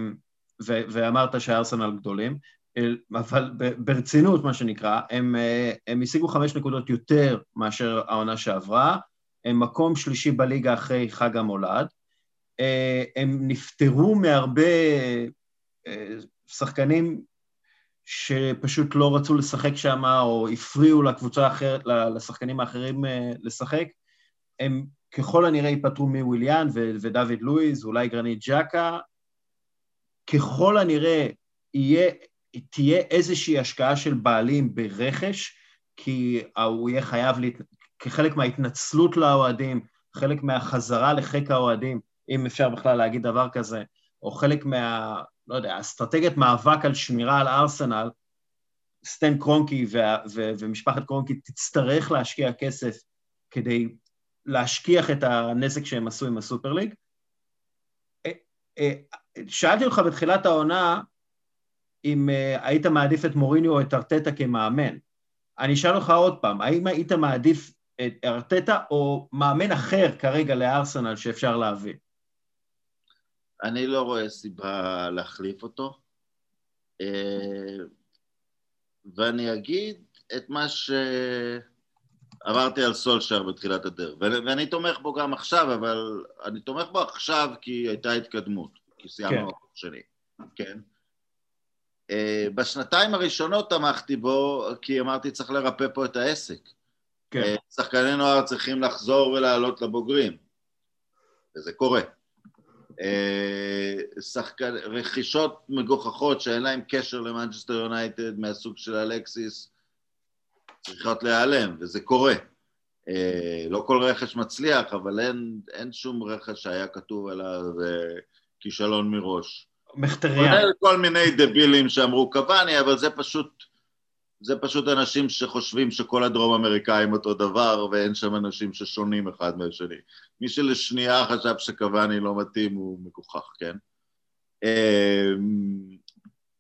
ואמרת שארסנל גדולים, אבל ברצינות, מה שנקרא, הם, אה, הם השיגו חמש נקודות יותר מאשר העונה שעברה, הם מקום שלישי בליגה אחרי חג המולד, אה, הם נפטרו מהרבה אה, שחקנים שפשוט לא רצו לשחק שם, או הפריעו לקבוצה האחרת, לשחקנים האחרים לשחק. הם ככל הנראה ייפטרו מוויליאן ודוד לואיז, אולי גרנית ג'קה. ככל הנראה יהיה תהיה איזושהי השקעה של בעלים ברכש, כי הוא יהיה חייב, להת... כחלק מההתנצלות לאוהדים, חלק מהחזרה לחיק האוהדים, אם אפשר בכלל להגיד דבר כזה, או חלק מה... לא יודע, אסטרטגיית מאבק על שמירה על ארסנל, סטן קרונקי ו- ו- ומשפחת קרונקי תצטרך להשקיע כסף כדי להשכיח את הנזק שהם עשו עם הסופר ליג. אה, אה, שאלתי אותך בתחילת העונה, אם uh, היית מעדיף את מוריניו או את ארטטה כמאמן. אני אשאל אותך עוד פעם, האם היית מעדיף את ארטטה או מאמן אחר כרגע לארסנל שאפשר להביא? אני לא רואה סיבה להחליף אותו, אה, ואני אגיד את מה שאמרתי על סולשר בתחילת הדרך, ואני תומך בו גם עכשיו, אבל אני תומך בו עכשיו כי הייתה התקדמות, כי סיימנו כן. החוק שלי, כן? אה, בשנתיים הראשונות תמכתי בו, כי אמרתי צריך לרפא פה את העסק. כן. אה, שחקני נוער צריכים לחזור ולעלות לבוגרים, וזה קורה. אה, שחקן, רכישות מגוחכות שאין להן קשר למנצ'סטר יונייטד מהסוג של אלקסיס צריכות להיעלם, וזה קורה. לא כל רכש מצליח, אבל אין, אין שום רכש שהיה כתוב עליו כישלון מראש. מחטריאן. כל מיני דבילים שאמרו קוואני, אבל זה פשוט, זה פשוט אנשים שחושבים שכל הדרום אמריקאים אותו דבר, ואין שם אנשים ששונים אחד מהשני. מי שלשנייה חשב שקוואני לא מתאים הוא מגוחך, כן? אמ,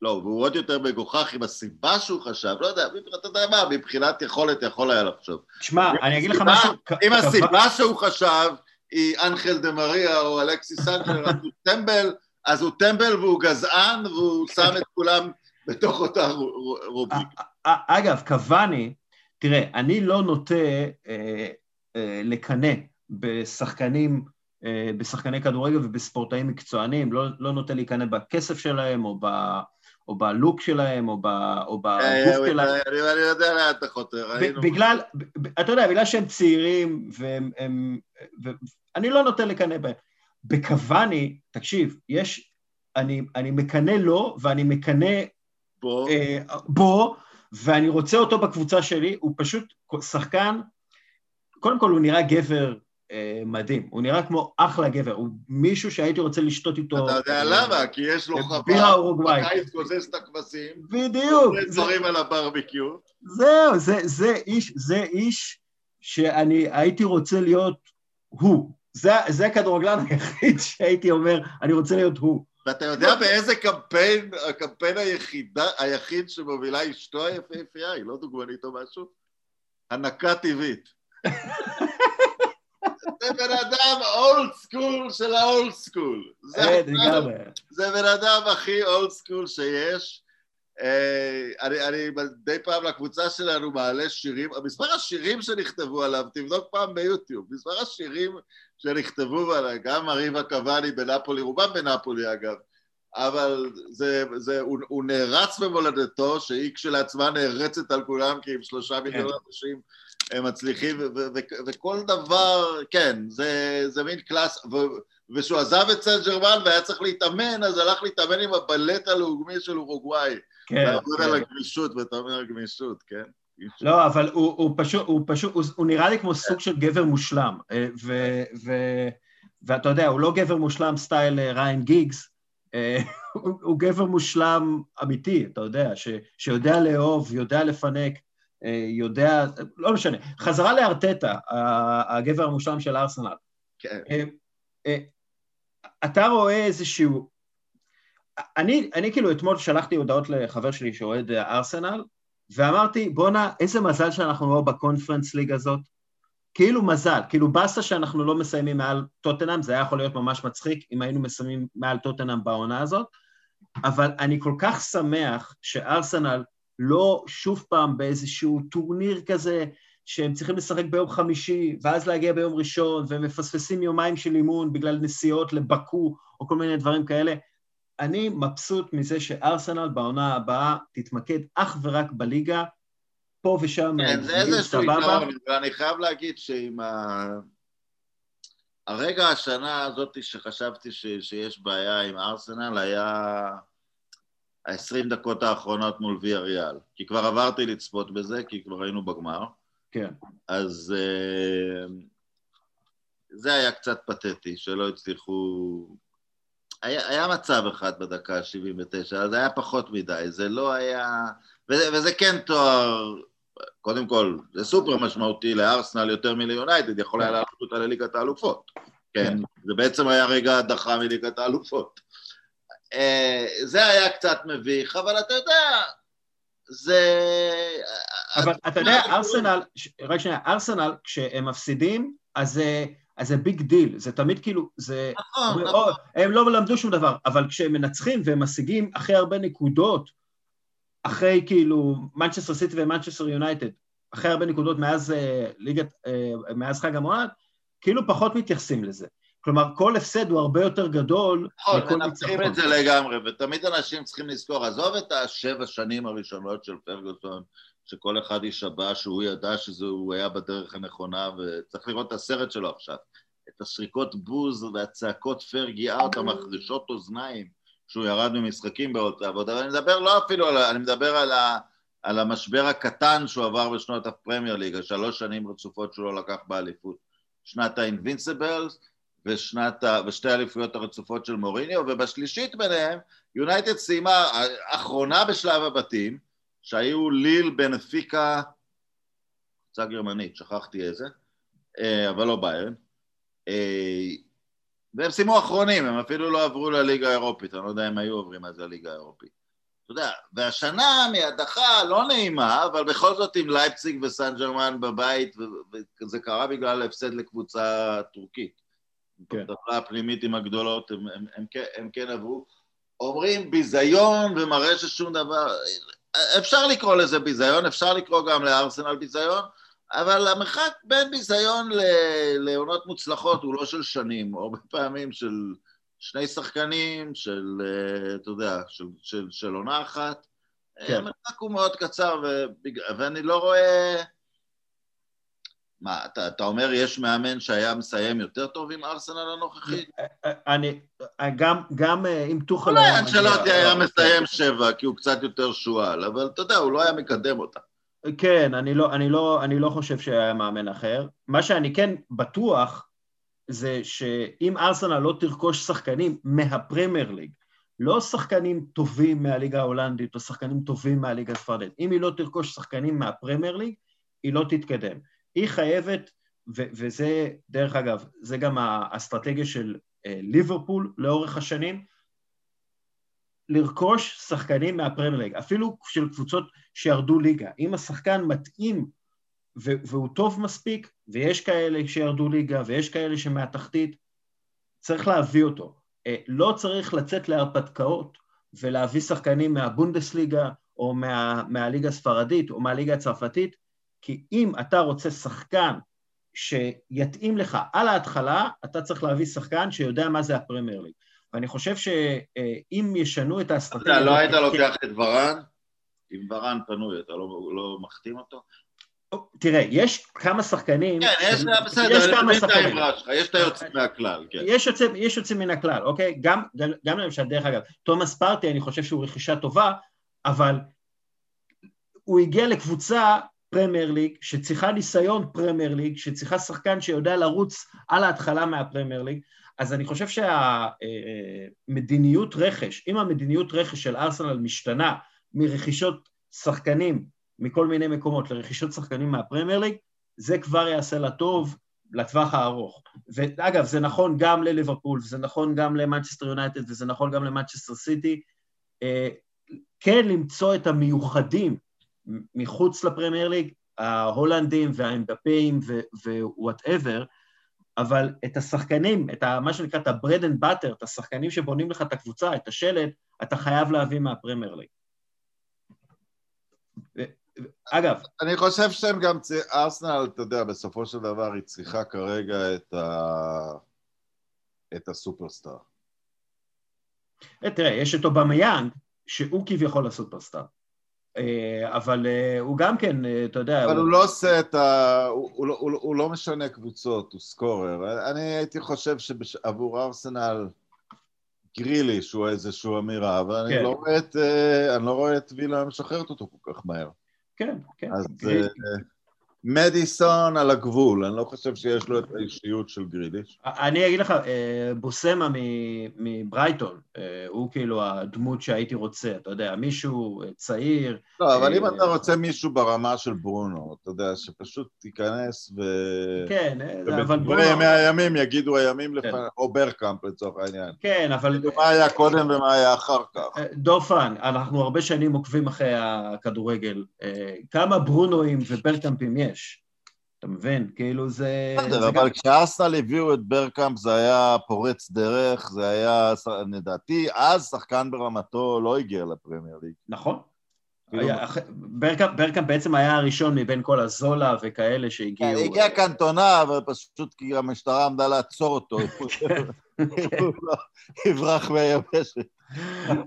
לא, והוא עוד יותר מגוחך עם הסיבה שהוא חשב, לא יודע, אתה יודע מה, מבחינת יכולת יכול היה לחשוב. תשמע, אני אגיד לך משהו... אם הסיבה שהוא חשב היא אנחל דה מריה או אלכסיס סנצ'ר, אז הוא טמבל, אז הוא טמבל והוא גזען והוא שם את כולם בתוך אותה רובריקה. אגב, קוואני, תראה, אני לא נוטה אה, אה, לקנא בשחקנים, אה, בשחקני כדורגל ובספורטאים מקצוענים, לא, לא נוטה להיכנע בכסף שלהם או ב... או בלוק שלהם, או, ב, או בגוף שלהם. אני יודע לאן אתה חותר. בגלל, אתה יודע, בגלל שהם צעירים, והם... אני לא נוטה לקנא בהם. בקוואני, תקשיב, יש, אני, אני מקנא לו ואני מקנא בו. אה, בו, ואני רוצה אותו בקבוצה שלי, הוא פשוט שחקן, קודם כל הוא נראה גבר אה, מדהים. הוא נראה כמו אחלה גבר, הוא מישהו שהייתי רוצה לשתות איתו... אתה יודע למה? כי יש לו חווה. בקיץ גוזז את הכבשים, בדיוק. עושה זה- דברים על הברביקיו. זהו, זה, זה איש, זה איש שאני הייתי רוצה להיות הוא. זה, זה הכדורגלן היחיד שהייתי אומר, אני רוצה להיות הוא. ואתה יודע באיזה קמפיין, הקמפיין היחידה, היחיד שמובילה אשתו היפהפייה, היא לא דוגמנית או משהו? הנקה טבעית. <laughs> זה בן אדם old school של ה old school. זה בן אדם הכי old school שיש. אה, אני, אני מדי פעם לקבוצה שלנו מעלה שירים, מספר השירים שנכתבו עליו, תבדוק פעם ביוטיוב, מספר השירים שנכתבו עליו, גם arriva קוואני בנפולי, רובם בנפולי אגב, אבל זה, זה, הוא, הוא נערץ במולדתו, שהיא כשלעצמה נערצת על כולם, כי עם שלושה מיליון אנשים הם מצליחים, ו- ו- ו- וכל דבר, כן, זה, זה מין class, ו- וכשהוא עזב את סן ג'רמן והיה צריך להתאמן, אז הלך להתאמן עם הבלט הלאומי של אורוגוואי. כן, לעבוד כן. על הגמישות, ואתה אומר גמישות, כן? לא, אבל הוא, הוא פשוט, הוא פשוט, הוא, הוא נראה לי כמו סוג של גבר מושלם. אה, ו, ו, ואתה יודע, הוא לא גבר מושלם סטייל אה, ריין גיגס, אה, <laughs> הוא, הוא גבר מושלם אמיתי, אתה יודע, ש, שיודע לאהוב, יודע לפנק, יודע, לא משנה. חזרה לארטטה, הגבר המושלם של ארסנל. כן. אתה רואה איזשהו... אני, אני כאילו אתמול שלחתי הודעות לחבר שלי שאוהד ארסנל, ואמרתי, בואנה, איזה מזל שאנחנו לא בקונפרנס ליג הזאת. כאילו מזל, כאילו באסה שאנחנו לא מסיימים מעל טוטנאם, זה היה יכול להיות ממש מצחיק אם היינו מסיימים מעל טוטנאם בעונה הזאת, אבל אני כל כך שמח שארסנל לא שוב פעם באיזשהו טורניר כזה, שהם צריכים לשחק ביום חמישי, ואז להגיע ביום ראשון, והם מפספסים יומיים של אימון בגלל נסיעות לבקו, או כל מיני דברים כאלה. אני מבסוט מזה שארסנל בעונה הבאה תתמקד אך ורק בליגה, פה ושם, כן, זה איזשהו. יתרון, ואני חייב להגיד שעם ה... הרגע השנה הזאת שחשבתי ש... שיש בעיה עם ארסנל היה ה-20 דקות האחרונות מול ויה ריאל. כי כבר עברתי לצפות בזה, כי כבר היינו בגמר. כן, אז אה, זה היה קצת פתטי, שלא הצליחו... היה, היה מצב אחד בדקה ה-79, אז היה פחות מדי, זה לא היה... וזה, וזה כן תואר, קודם כל, זה סופר משמעותי לארסנל יותר מליונייטד, יכול היה לעלות אותה לליגת האלופות. כן, זה בעצם היה רגע הדחה מליגת האלופות. אה, זה היה קצת מביך, אבל אתה יודע, זה... אבל אתה יודע, ארסנל, ש- רק שנייה, ארסנל, כשהם מפסידים, אז. אז זה big deal, זה תמיד כאילו, זה... נכון, נכון. הם לא למדו שום דבר, אבל כשהם מנצחים והם משיגים הכי הרבה נקודות, אחרי כאילו מנצ'סטר סיטי ומנצ'סטר יונייטד, אחרי הרבה נקודות מאז אה, ליגת, אה, מאז חג המולד, כאילו פחות מתייחסים לזה. כלומר, כל הפסד הוא הרבה יותר גדול נכון, מכל מנצחים ניצחון. את זה לגמרי, ותמיד אנשים צריכים לזכור, עזוב את השבע שנים הראשונות של פרגוסון, שכל אחד יישבע שהוא ידע שהוא היה בדרך הנכונה, וצריך לראות את הסרט שלו עכשיו. את השריקות בוז והצעקות פרגי אאוט המחרישות אוזניים, שהוא ירד ממשחקים באותה עבודה, ואני מדבר לא אפילו על, ה- אני מדבר על, ה, על המשבר הקטן שהוא עבר בשנות הפרמייר ליג, השלוש שנים רצופות שהוא לא לקח באליפות. שנת האינבינסיבלס, ושנת ה... ושתי האליפויות הרצופות של מוריניו, ובשלישית ביניהם, יונייטד סיימה אחרונה בשלב הבתים, שהיו ליל בנפיקה, קבוצה גרמנית, שכחתי איזה, אה, אבל לא ביירן, אה, והם סיימו אחרונים, הם אפילו לא עברו לליגה האירופית, אני לא יודע אם היו עוברים אז לליגה האירופית. אתה יודע, והשנה מהדחה לא נעימה, אבל בכל זאת עם לייפציג וסן ג'רמן בבית, וזה קרה בגלל הפסד לקבוצה טורקית. כן. בטבלה הפנימית עם הגדולות, הם, הם, הם, הם כן עברו. אומרים ביזיון ומראה ששום דבר... אפשר לקרוא לזה ביזיון, אפשר לקרוא גם לארסנל ביזיון, אבל המרחק בין ביזיון ל- לעונות מוצלחות הוא לא של שנים, או הרבה פעמים של שני שחקנים, של, אה, אתה יודע, של, של, של עונה אחת. כן. המרחק הוא מאוד קצר, ובג... ואני לא רואה... מה, אתה, אתה אומר יש מאמן שהיה מסיים יותר טוב עם ארסנל הנוכחית? אני, גם, גם אה, אם תוכל... אולי אנשלוטי מגיע- היה לא, מסיים שבע, כי הוא קצת יותר שועל, אבל אתה יודע, הוא לא היה מקדם אותה. כן, אני לא, אני, לא, אני לא חושב שהיה מאמן אחר. מה שאני כן בטוח, זה שאם ארסנל לא תרכוש שחקנים מהפרמייר ליג, לא שחקנים טובים מהליגה ההולנדית או שחקנים טובים מהליגה הספרדית, אם היא לא תרכוש שחקנים מהפרמייר ליג, היא לא תתקדם. היא חייבת, ו- וזה, דרך אגב, זה גם האסטרטגיה של אה, ליברפול לאורך השנים, לרכוש שחקנים מהפרמייר ליג, אפילו של קבוצות שירדו ליגה. אם השחקן מתאים והוא טוב מספיק, ויש כאלה שירדו ליגה ויש כאלה שמהתחתית, צריך להביא אותו. אה, לא צריך לצאת להרפתקאות ולהביא שחקנים מהבונדסליגה או מה, מהליגה הספרדית או מהליגה הצרפתית, כי אם אתה רוצה שחקן שיתאים לך על ההתחלה, אתה צריך להביא שחקן שיודע מה זה הפרמייר ליג. ואני חושב שאם ישנו את האסטרטגיה... אתה לא היית לוקח את ורן? אם ורן פנוי, אתה לא, לא מחתים אותו? תראה, יש כמה שחקנים... כן, יש, בסדר, יש כמה שחקנים. יש את היוצאים מהכלל, כן. יש יוצאים יוצא מן הכלל, אוקיי? גם, גם, גם למשל, דרך אגב, תומאס פרטי, אני חושב שהוא רכישה טובה, אבל הוא הגיע לקבוצה פרמייר ליג, שצריכה ניסיון פרמייר ליג, שצריכה שחקן שיודע לרוץ על ההתחלה מהפרמייר ליג, אז אני חושב שהמדיניות רכש, אם המדיניות רכש של ארסנל משתנה מרכישות שחקנים מכל מיני מקומות לרכישות שחקנים מהפרמייר ליג, זה כבר יעשה לה טוב לטווח הארוך. ואגב, זה נכון גם לליברפול, וזה נכון גם למנצ'סטר יונייטד, וזה נכון גם למנצ'סטר סיטי, אה, כן למצוא את המיוחדים מחוץ לפרמייר ליג, ההולנדים והאמבפאים ו whatever, אבל את השחקנים, את ה, מה שנקרא את ה-bread and butter, את השחקנים שבונים לך את הקבוצה, את השלד, אתה חייב להביא מהפרמייר ליג. אגב... אני חושב שהם גם, ארסנל, אתה יודע, בסופו של דבר היא צריכה כרגע את, ה... את הסופרסטאר. אה, תראה, יש את אובמיאנג, שהוא כביכול הסופרסטאר. אה, אבל אה, הוא גם כן, אתה יודע... אבל הוא, הוא לא עושה את ה... הוא, הוא, הוא, הוא לא משנה קבוצות, הוא סקורר. אני הייתי חושב שעבור ארסנל... גריליש הוא איזשהו אמירה, אבל כן. אני, לא רואה את, אני לא רואה את וילה משחררת אותו כל כך מהר. כן, כן. אז גריל... אה, מדיסון על הגבול, אני לא חושב שיש לו את האישיות של גריליש. אני אגיד לך, אה, בוסמה מברייטון, אה, הוא כאילו הדמות שהייתי רוצה, אתה יודע, מישהו צעיר. לא, אבל אם אתה רוצה מישהו ברמה של ברונו, אתה יודע, שפשוט תיכנס ו... כן, אבל ברונו... ימי הימים יגידו הימים לפני, כן. או ברקאמפ לצורך העניין. כן, אבל... מה היה קודם ומה היה אחר כך. דופן, אנחנו הרבה שנים עוקבים אחרי הכדורגל. כמה ברונואים וברקאמפים יש? יש. אתה מבין? כאילו זה... בסדר, אבל. כשאסל הביאו את ברקאמפ זה היה פורץ דרך, זה היה, לדעתי, אז שחקן ברמתו לא הגיע לפרמייר ליג. נכון. כאילו... ברקאמפ בעצם היה הראשון מבין כל הזולה וכאלה שהגיעו... כן, הגיע קנטונה, אבל פשוט כי המשטרה עמדה לעצור אותו. <laughs> הוא לא יברח מהיבשת.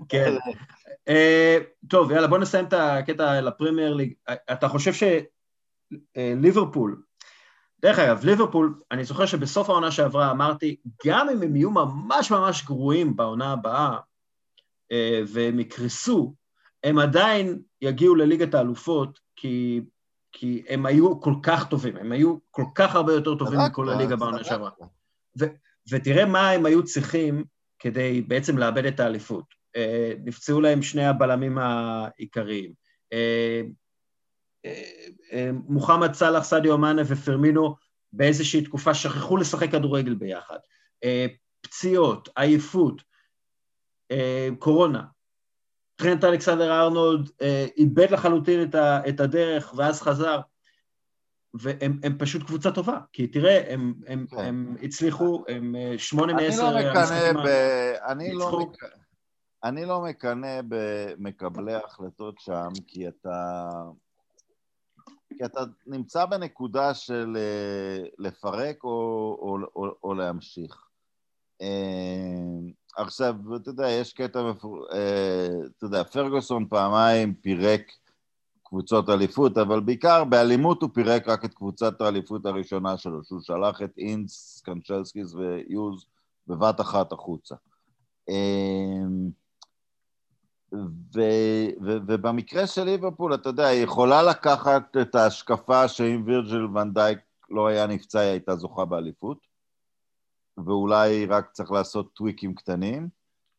כן. <laughs> אה, טוב, יאללה, בוא נסיים את הקטע לפרמייר ליג. אתה חושב ש... ליברפול, דרך אגב, ליברפול, אני זוכר שבסוף העונה שעברה אמרתי, גם אם הם יהיו ממש ממש גרועים בעונה הבאה אה, והם יקרסו, הם עדיין יגיעו לליגת האלופות, כי, כי הם היו כל כך טובים, הם היו כל כך הרבה יותר טובים מכל הליגה בעונה שעברה. ותראה מה הם היו צריכים כדי בעצם לאבד את האליפות. אה, נפצעו להם שני הבלמים העיקריים. מוחמד סאלח, סעדיו מאנה ופרמינו באיזושהי תקופה שכחו לשחק כדורגל ביחד. אה, פציעות, עייפות, אה, קורונה. טרנט אלכסנדר ארנולד אה, איבד לחלוטין את הדרך ואז חזר. והם פשוט קבוצה טובה, כי תראה, הם, הם, כן. הם הצליחו, הם שמונה מעשר... אני לא מקנא ב... אני לא, מק... אני לא מקנא במקבלי ההחלטות שם, כי אתה... כי אתה נמצא בנקודה של אה, לפרק או, או, או, או להמשיך. אה, עכשיו, אתה יודע, יש קטע. אה, אתה יודע, פרגוסון פעמיים פירק קבוצות אליפות, אבל בעיקר באלימות הוא פירק רק את קבוצת האליפות הראשונה שלו, שהוא שלח את אינס, קנצ'לסקיס ויוז בבת אחת החוצה. ו, ו, ובמקרה של ליברפול, אתה יודע, היא יכולה לקחת את ההשקפה שאם וירג'יל ונדייק לא היה נפצע, היא הייתה זוכה באליפות. ואולי רק צריך לעשות טוויקים קטנים,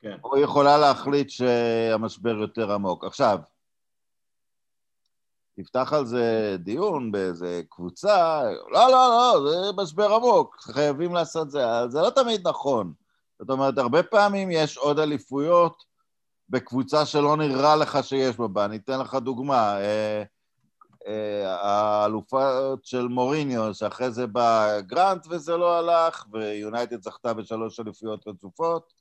כן. או היא יכולה להחליט שהמשבר יותר עמוק. עכשיו, תפתח על זה דיון באיזה קבוצה, לא, לא, לא, זה משבר עמוק, חייבים לעשות זה. זה לא תמיד נכון. זאת אומרת, הרבה פעמים יש עוד אליפויות בקבוצה שלא נראה לך שיש בה. אני אתן לך דוגמה. אה, אה, האלופות של מוריניו, שאחרי זה בא גרנט וזה לא הלך, ויונייטד זכתה בשלוש אליפויות רצופות,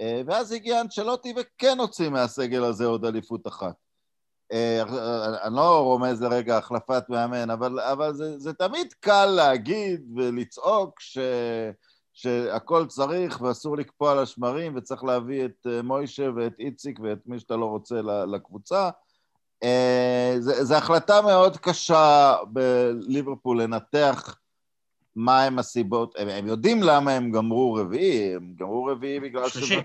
אה, ואז הגיע אנצ'לוטי וכן הוציא מהסגל הזה עוד אליפות אחת. אני לא רומז לרגע החלפת מאמן, אבל, אבל זה, זה תמיד קל להגיד ולצעוק ש, שהכל צריך ואסור לקפוא על השמרים וצריך להביא את מוישה ואת איציק ואת מי שאתה לא רוצה לקבוצה. אה, זו החלטה מאוד קשה בליברפול לנתח מהם הסיבות, הם, הם יודעים למה הם גמרו רביעי, הם גמרו רביעי בגלל שלישי.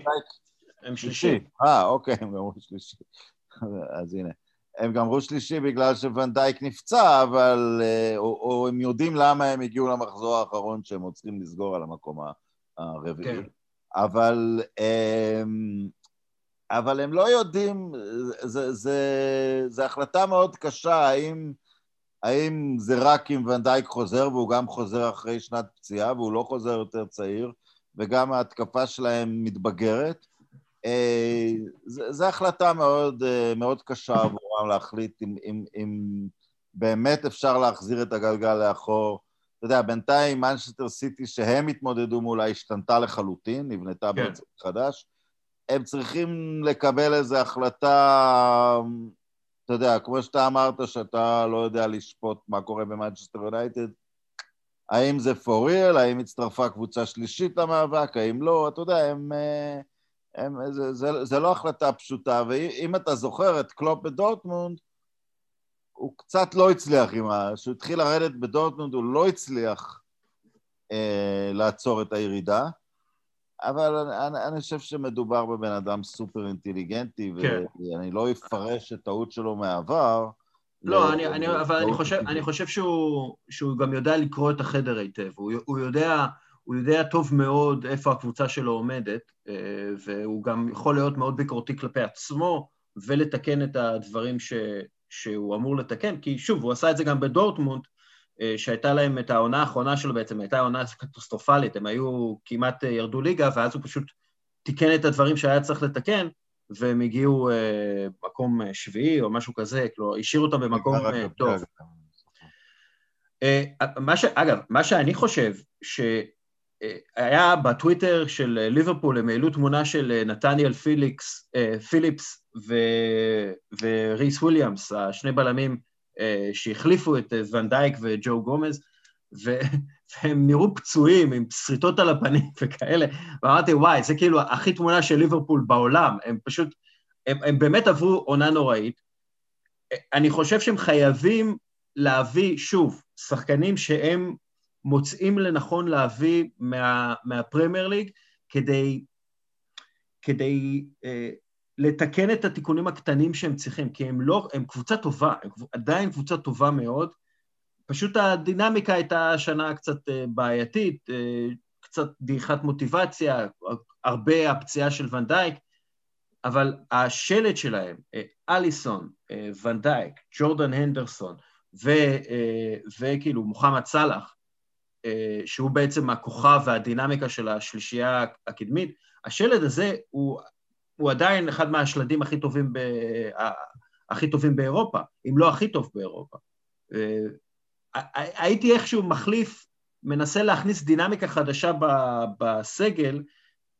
הם שלישי. אה, אוקיי, הם גמרו שלישי. <laughs> אז הנה. הם גמרו שלישי בגלל שוונדייק נפצע, אבל... אה, או, או הם יודעים למה הם הגיעו למחזור האחרון שהם עוד צריכים לסגור על המקום הרביעי. כן. אבל... אמ, אבל הם לא יודעים, זו החלטה מאוד קשה, האם, האם זה רק אם ונדייק חוזר, והוא גם חוזר אחרי שנת פציעה, והוא לא חוזר יותר צעיר, וגם ההתקפה שלהם מתבגרת. אה, זו החלטה מאוד, אה, מאוד קשה עבורם להחליט אם, אם, אם באמת אפשר להחזיר את הגלגל לאחור. אתה יודע, בינתיים מנצ'סטר סיטי שהם התמודדו מולה השתנתה לחלוטין, נבנתה כן. בעצם חדש. הם צריכים לקבל איזו החלטה, אתה יודע, כמו שאתה אמרת, שאתה לא יודע לשפוט מה קורה במנצ'סטר יונייטד, האם זה for real, האם הצטרפה קבוצה שלישית למאבק, האם לא, אתה יודע, הם... הם זה, זה, זה לא החלטה פשוטה, ואם אתה זוכר את קלופ בדורטמונד, הוא קצת לא הצליח עם ה... כשהוא התחיל לרדת בדורטמונד, הוא לא הצליח אה, לעצור את הירידה. אבל אני, אני חושב שמדובר בבן אדם סופר אינטליגנטי, כן. ואני לא אפרש את טעות שלו מהעבר. לא, ל... אני, אני, אבל אני חושב, אני חושב שהוא, שהוא גם יודע לקרוא את החדר היטב. הוא, הוא, יודע, הוא יודע טוב מאוד איפה הקבוצה שלו עומדת, אה, והוא גם יכול להיות מאוד ביקורתי כלפי עצמו, ולתקן את הדברים ש, שהוא אמור לתקן, כי שוב, הוא עשה את זה גם בדורטמונד, אה, שהייתה להם את העונה האחרונה שלו בעצם, הייתה עונה קטסטרופלית, הם היו כמעט אה, ירדו ליגה, ואז הוא פשוט תיקן את הדברים שהיה צריך לתקן, והם הגיעו אה, מקום שביעי או משהו כזה, כלומר, השאירו אותם במקום אה, טוב. אה, מה ש... אגב, מה שאני חושב, שהיה בטוויטר של ליברפול, הם העלו תמונה של נתניאל פיליקס, פיליפס ו... וריס וויליאמס, השני בלמים אה, שהחליפו את אה, ונדייק וג'ו גומז, <laughs> והם נראו פצועים עם שריטות על הפנים <laughs> וכאלה, ואמרתי, וואי, זה כאילו הכי תמונה של ליברפול בעולם, הם פשוט, הם, הם באמת עברו עונה נוראית. אני חושב שהם חייבים להביא, שוב, שחקנים שהם מוצאים לנכון להביא מה, מהפרמייר ליג כדי, כדי אה, לתקן את התיקונים הקטנים שהם צריכים, כי הם לא, הם קבוצה טובה, הם עדיין קבוצה טובה מאוד, פשוט הדינמיקה הייתה שנה קצת אה, בעייתית, אה, קצת דעיכת מוטיבציה, הרבה הפציעה של ונדייק, אבל השלד שלהם, אה, אליסון, ונדייק, ג'ורדן הנדרסון, ו, וכאילו מוחמד סאלח, שהוא בעצם הכוכב והדינמיקה של השלישייה הקדמית, השלד הזה הוא הוא עדיין אחד מהשלדים הכי טובים, ב... הכי טובים באירופה, אם לא הכי טוב באירופה. אה, הייתי איכשהו מחליף, מנסה להכניס דינמיקה חדשה בסגל,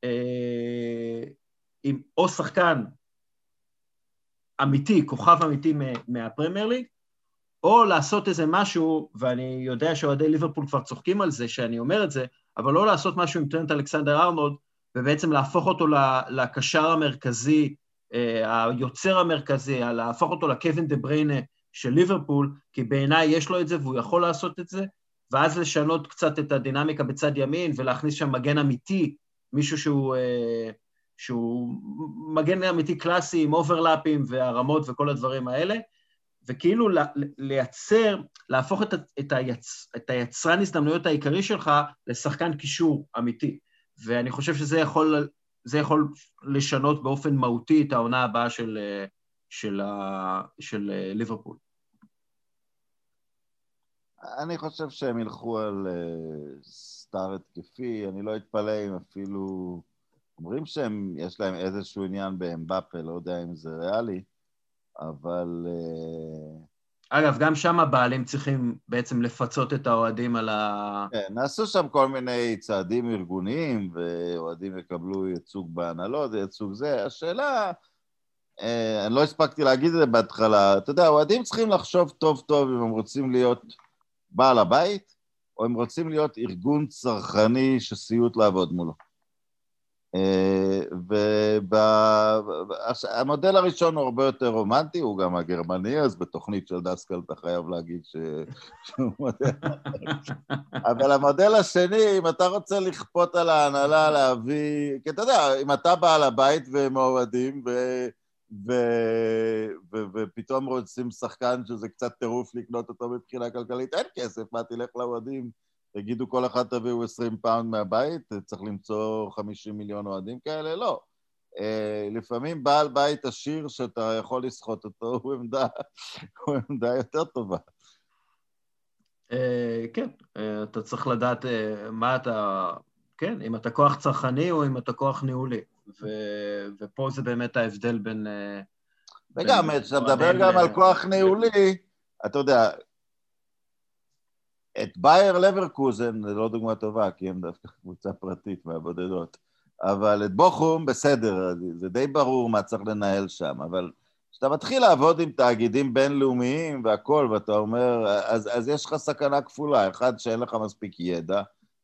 אה, עם או שחקן אמיתי, כוכב אמיתי מהפרמייר ליג, או לעשות איזה משהו, ואני יודע שאוהדי ליברפול כבר צוחקים על זה שאני אומר את זה, אבל לא לעשות משהו עם טרנט אלכסנדר ארנולד, ובעצם להפוך אותו לקשר המרכזי, אה, היוצר המרכזי, להפוך אותו לקווין דה בריינה של ליברפול, כי בעיניי יש לו את זה והוא יכול לעשות את זה, ואז לשנות קצת את הדינמיקה בצד ימין ולהכניס שם מגן אמיתי, מישהו שהוא, אה, שהוא מגן אמיתי קלאסי עם אוברלאפים והרמות וכל הדברים האלה, וכאילו לייצר, להפוך את, את, היצ, את היצרן הזדמנויות העיקרי שלך לשחקן קישור אמיתי. ואני חושב שזה יכול, יכול לשנות באופן מהותי את העונה הבאה של, של, של, של ליברפול. אני חושב שהם ילכו על uh, סטאר התקפי, אני לא אתפלא אם אפילו... אומרים שהם, יש להם איזשהו עניין באמבפה, לא יודע אם זה ריאלי, אבל... Uh... אגב, גם שם הבעלים צריכים בעצם לפצות את האוהדים על ה... כן, נעשו שם כל מיני צעדים ארגוניים, ואוהדים יקבלו ייצוג בהנהלות, ייצוג זה. השאלה, אה, אני לא הספקתי להגיד את זה בהתחלה, אתה יודע, אוהדים צריכים לחשוב טוב טוב אם הם רוצים להיות בעל הבית, או הם רוצים להיות ארגון צרכני שסיוט לעבוד מולו. והמודל הראשון הוא הרבה יותר רומנטי, הוא גם הגרמני, אז בתוכנית של דסקל אתה חייב להגיד. שהוא מודל... אבל המודל השני, אם אתה רוצה לכפות על ההנהלה להביא... כי אתה יודע, אם אתה בעל הבית והם אוהדים, ו... ו... ו... ופתאום רוצים שחקן שזה קצת טירוף לקנות אותו מבחינה כלכלית, אין כסף, מה, תלך לאוהדים, תגידו כל אחד תביאו 20 פאונד מהבית, צריך למצוא 50 מיליון אוהדים כאלה? לא. אה, לפעמים בעל בית עשיר שאתה יכול לסחוט אותו הוא עמדה, הוא עמדה יותר טובה. Uh, כן, uh, אתה צריך לדעת מה אתה, כן, אם אתה כוח צרכני או אם אתה כוח ניהולי. ו, ופה זה באמת ההבדל בין... וגם, כשאתה מדבר גם על כוח ניהולי, אתה יודע, את בייר לברקוזן, זה לא דוגמה טובה, כי הם דווקא <laughs> קבוצה פרטית מהבודדות, אבל את בוכום, בסדר, זה די ברור מה צריך לנהל שם, אבל כשאתה מתחיל לעבוד עם תאגידים בינלאומיים והכול, ואתה אומר, אז, אז יש לך סכנה כפולה, אחד, שאין לך מספיק ידע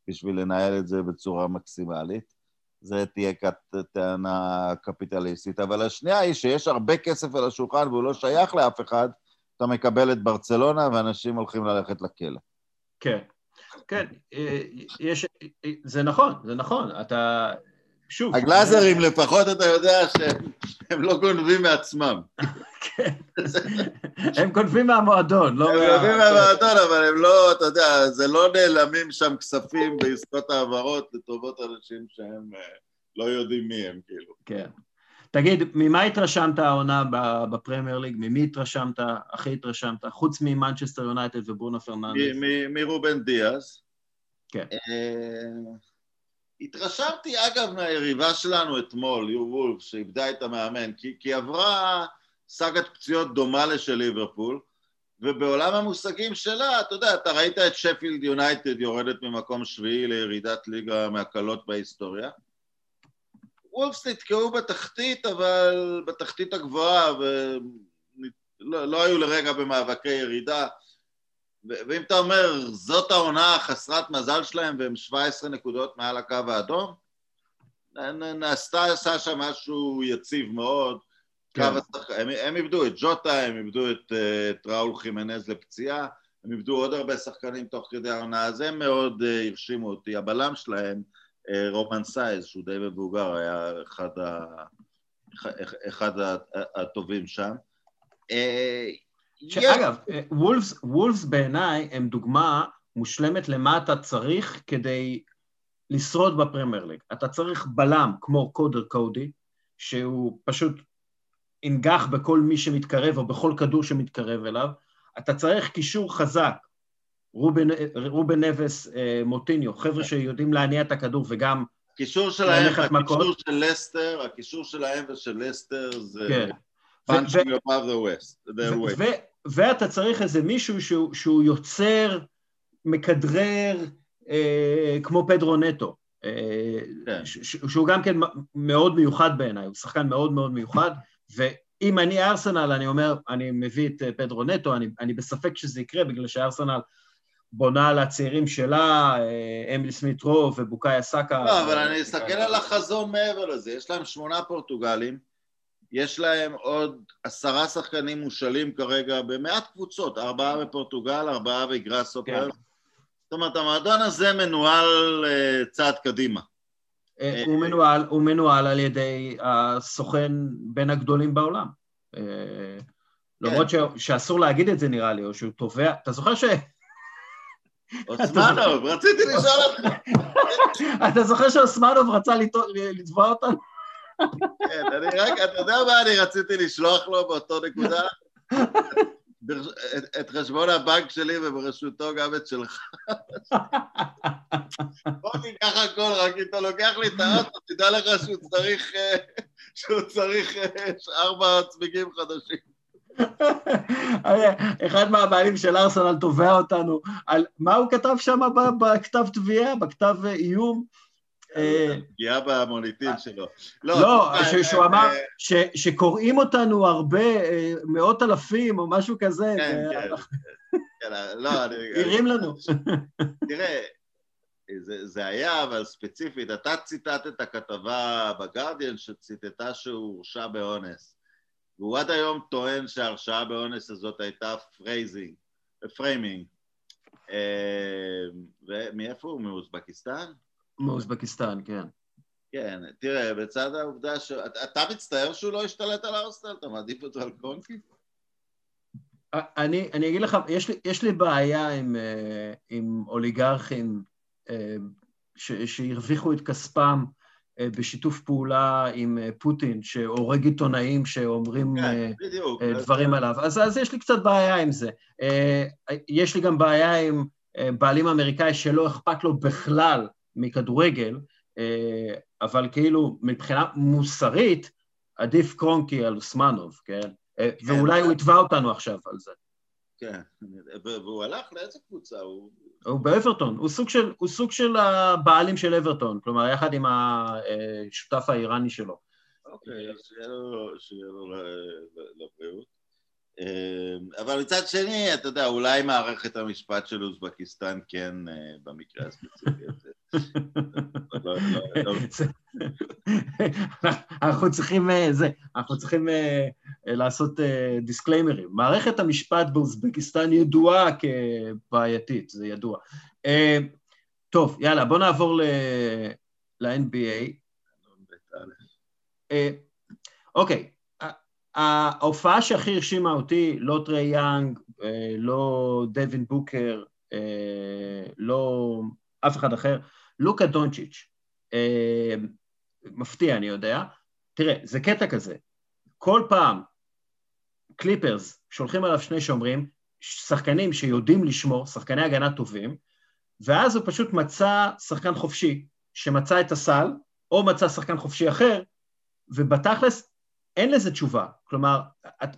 בשביל לנהל את זה בצורה מקסימלית, זה תהיה טענה קפיטליסטית, אבל השנייה היא שיש הרבה כסף על השולחן והוא לא שייך לאף אחד, אתה מקבל את ברצלונה ואנשים הולכים ללכת לכלא. כן, כן, אה, יש, אה, זה נכון, זה נכון, אתה, שוב. הגלאזרים לפחות אתה יודע שהם לא גונבים מעצמם. כן, הם גונבים מהמועדון, לא... הם גונבים מהמועדון, אבל הם לא, אתה יודע, זה לא נעלמים שם כספים בעסקות העברות לטובת אנשים שהם אה, לא יודעים מי הם, כאילו. כן. תגיד, ממה התרשמת העונה בפרמייר ליג? ממי התרשמת, הכי התרשמת? חוץ ממנצ'סטר יונייטד וברונו פרננדס. מרובן דיאז. כן. אה, התרשמתי, אגב, מהיריבה שלנו אתמול, יו וולף, שאיבדה את המאמן, כי, כי עברה סאגת פציעות דומה לשל ליברפול, ובעולם המושגים שלה, אתה יודע, אתה ראית את שפילד יונייטד יורדת ממקום שביעי לירידת ליגה מהקלות בהיסטוריה. וולפס נתקעו בתחתית, אבל בתחתית הגבוהה, ולא לא היו לרגע במאבקי ירידה. ואם אתה אומר, זאת העונה החסרת מזל שלהם והם 17 נקודות מעל הקו האדום, נעשתה, עשה שם משהו יציב מאוד. כן. השח... הם, הם איבדו את ג'וטה, הם איבדו את, את ראול חימנז לפציעה, הם איבדו עוד הרבה שחקנים תוך כדי העונה, אז הם מאוד uh, הרשימו אותי. הבלם שלהם, אה, רומן סייז, שהוא די מבוגר, היה אחד, ה... אחד הטובים שם. אה, שאגב, אה, וולפס, וולפס בעיניי הם דוגמה מושלמת למה אתה צריך כדי לשרוד בפרמייר ליג. אתה צריך בלם כמו קודר קודי, שהוא פשוט ינגח בכל מי שמתקרב או בכל כדור שמתקרב אליו. אתה צריך קישור חזק רובן, רובן נבס, אה, מוטיניו, חבר'ה שיודעים להניע את הכדור וגם הקישור שלהם, הקישור של לסטר, הקישור שלהם ושל לסטר זה כן. punching above the west. ואתה צריך איזה מישהו שהוא, שהוא יוצר, מכדרר, אה, כמו פדרו נטו, אה, כן. שהוא גם כן מאוד מיוחד בעיניי, הוא שחקן מאוד מאוד מיוחד, ואם אני ארסנל, אני אומר, אני מביא את פדרו נטו, אני, אני בספק שזה יקרה, בגלל שארסנל בונה על הצעירים שלה, אה, אמיל סמית רו ובוקאיה סאקה. לא, אבל אני אסתכל על החזון מעבר לזה. יש להם שמונה פורטוגלים, יש להם עוד עשרה שחקנים מושאלים כרגע במעט קבוצות, ארבעה בפורטוגל, ארבעה בגראסופר. כן. זאת אומרת, המועדון הזה מנוהל uh, צעד קדימה. Uh, הוא, מנוהל, הוא מנוהל על ידי הסוכן בין הגדולים בעולם. Uh, למרות. שאסור להגיד את זה נראה לי, או שהוא תובע, אתה זוכר ש... אוסמנוב, רציתי לשאול <laughs> אותך. אתה זוכר שאוסמנוב רצה לתבוע אותנו? כן, אני רק, אתה יודע מה אני רציתי לשלוח לו באותו נקודה? את חשבון הבנק שלי וברשותו גם את שלך. בוא תיקח הכל, רק אם אתה לוקח לי את האוטו, תדע לך שהוא צריך, אה, שהוא צריך אה, ארבע צמיגים חדשים. אחד מהבעלים של ארסנל תובע אותנו על מה הוא כתב שם בכתב תביעה, בכתב איום. פגיעה במוניטין שלו. לא, לא שהוא אמר שקוראים אותנו הרבה, מאות אלפים או משהו כזה. כן, כן. כן לא, הרים לנו. תראה, זה היה, אבל ספציפית, אתה ציטטת כתבה בגרדיאן שציטטה שהוא הורשע באונס. והוא עד היום טוען שההרשעה באונס הזאת הייתה phrasing, framing. אה, ומאיפה הוא? מאוזבקיסטן? מאוזבקיסטן, כן. כן, תראה, בצד העובדה ש... אתה מצטער שהוא לא השתלט על ארסנל? אתה מעדיף אותו על קרונקי? אני, אני אגיד לך, יש לי, יש לי בעיה עם, אה, עם אוליגרכים אה, שהרוויחו את כספם אה, בשיתוף פעולה עם אה, פוטין, שהורג עיתונאים שאומרים כן, אה, בדיוק, דברים עליו. אז, אז יש לי קצת בעיה עם זה. יש לי גם בעיה עם בעלים אמריקאי שלא אכפת לו בכלל מכדורגל, אבל כאילו מבחינה מוסרית עדיף קרונקי על אוסמנוב, כן? כן ואולי הוא יתבע אותנו עכשיו על זה. כן, והוא הלך לאיזה קבוצה? הוא... הוא באברטון, הוא סוג, של, הוא סוג של הבעלים של אברטון, כלומר יחד עם השותף האיראני שלו. אוקיי, אז שיהיה לו, שיהיה לו לבריאות. אמ, אבל מצד שני, אתה יודע, אולי מערכת המשפט של אוזבקיסטן כן אה, במקרה הספציפי הזה. לא, לא, לא. אנחנו צריכים, אה, זה, אנחנו צריכים אה, לעשות דיסקליימרים. מערכת המשפט באוזבקיסטן ידועה כבעייתית, זה ידוע. טוב, יאללה, בוא נעבור ל-NBA. אוקיי, ההופעה שהכי הרשימה אותי, לא טרי יאנג, אה, לא דווין בוקר, אה, לא אף אחד אחר, לוקה דונצ'יץ'. אה, מפתיע, אני יודע. תראה, זה קטע כזה. כל פעם קליפרס שולחים עליו שני שומרים, שחקנים שיודעים לשמור, שחקני הגנה טובים, ואז הוא פשוט מצא שחקן חופשי שמצא את הסל, או מצא שחקן חופשי אחר, ובתכלס אין לזה תשובה. כלומר,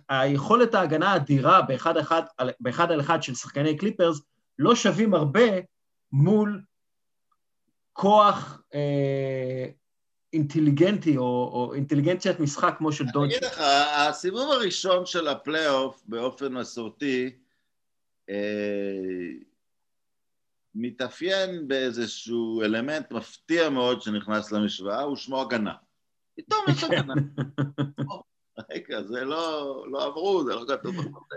היכולת ההגנה האדירה באחד, אחד, באחד על אחד של שחקני קליפרס לא שווים הרבה מול כוח אה, אינטליגנטי או, או אינטליגנציית משחק כמו של דונצ'י. אני אגיד לך, הסיבוב הראשון של הפלייאוף באופן מסורתי אה, מתאפיין באיזשהו אלמנט מפתיע מאוד שנכנס למשוואה, הוא שמו הגנה. פתאום יש הגנה. <laughs> רגע, זה לא, לא עברו, זה לא כתוב בחוזה.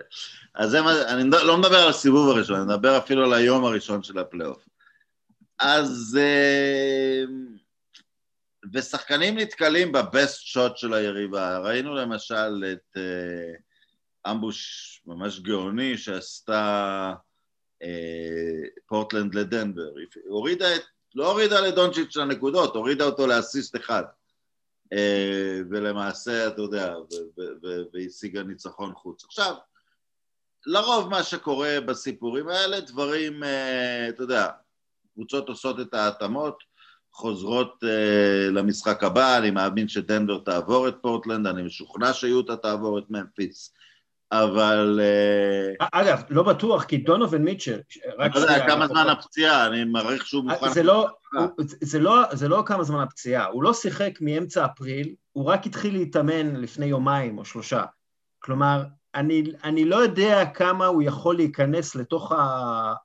אז זה מה, אני לא מדבר על הסיבוב הראשון, אני מדבר אפילו על היום הראשון של הפלייאוף. אז... אה, ושחקנים נתקלים בבסט שוט של היריבה. ראינו למשל את אה, אמבוש ממש גאוני שעשתה אה, פורטלנד לדנבר. הורידה את, לא הורידה לדונצ'יץ' לנקודות, הורידה אותו לאסיסט אחד. אה, ולמעשה, אתה יודע, והשיגה ניצחון חוץ. עכשיו, לרוב מה שקורה בסיפורים האלה, דברים, אה, אתה יודע, קבוצות עושות את ההתאמות, חוזרות uh, למשחק הבא, אני מאמין שדנבר תעבור את פורטלנד, אני משוכנע שיוטה תעבור את ממפיס. אבל... אה, אגב, לא בטוח, כי דונובין מיטשל... רק לא יודע, כמה זמן הפציעה, אני מעריך שהוא מוכן... זה לא, זה, לא, זה לא כמה זמן הפציעה, הוא לא שיחק מאמצע אפריל, הוא רק התחיל להתאמן לפני יומיים או שלושה. כלומר, אני, אני לא יודע כמה הוא יכול להיכנס לתוך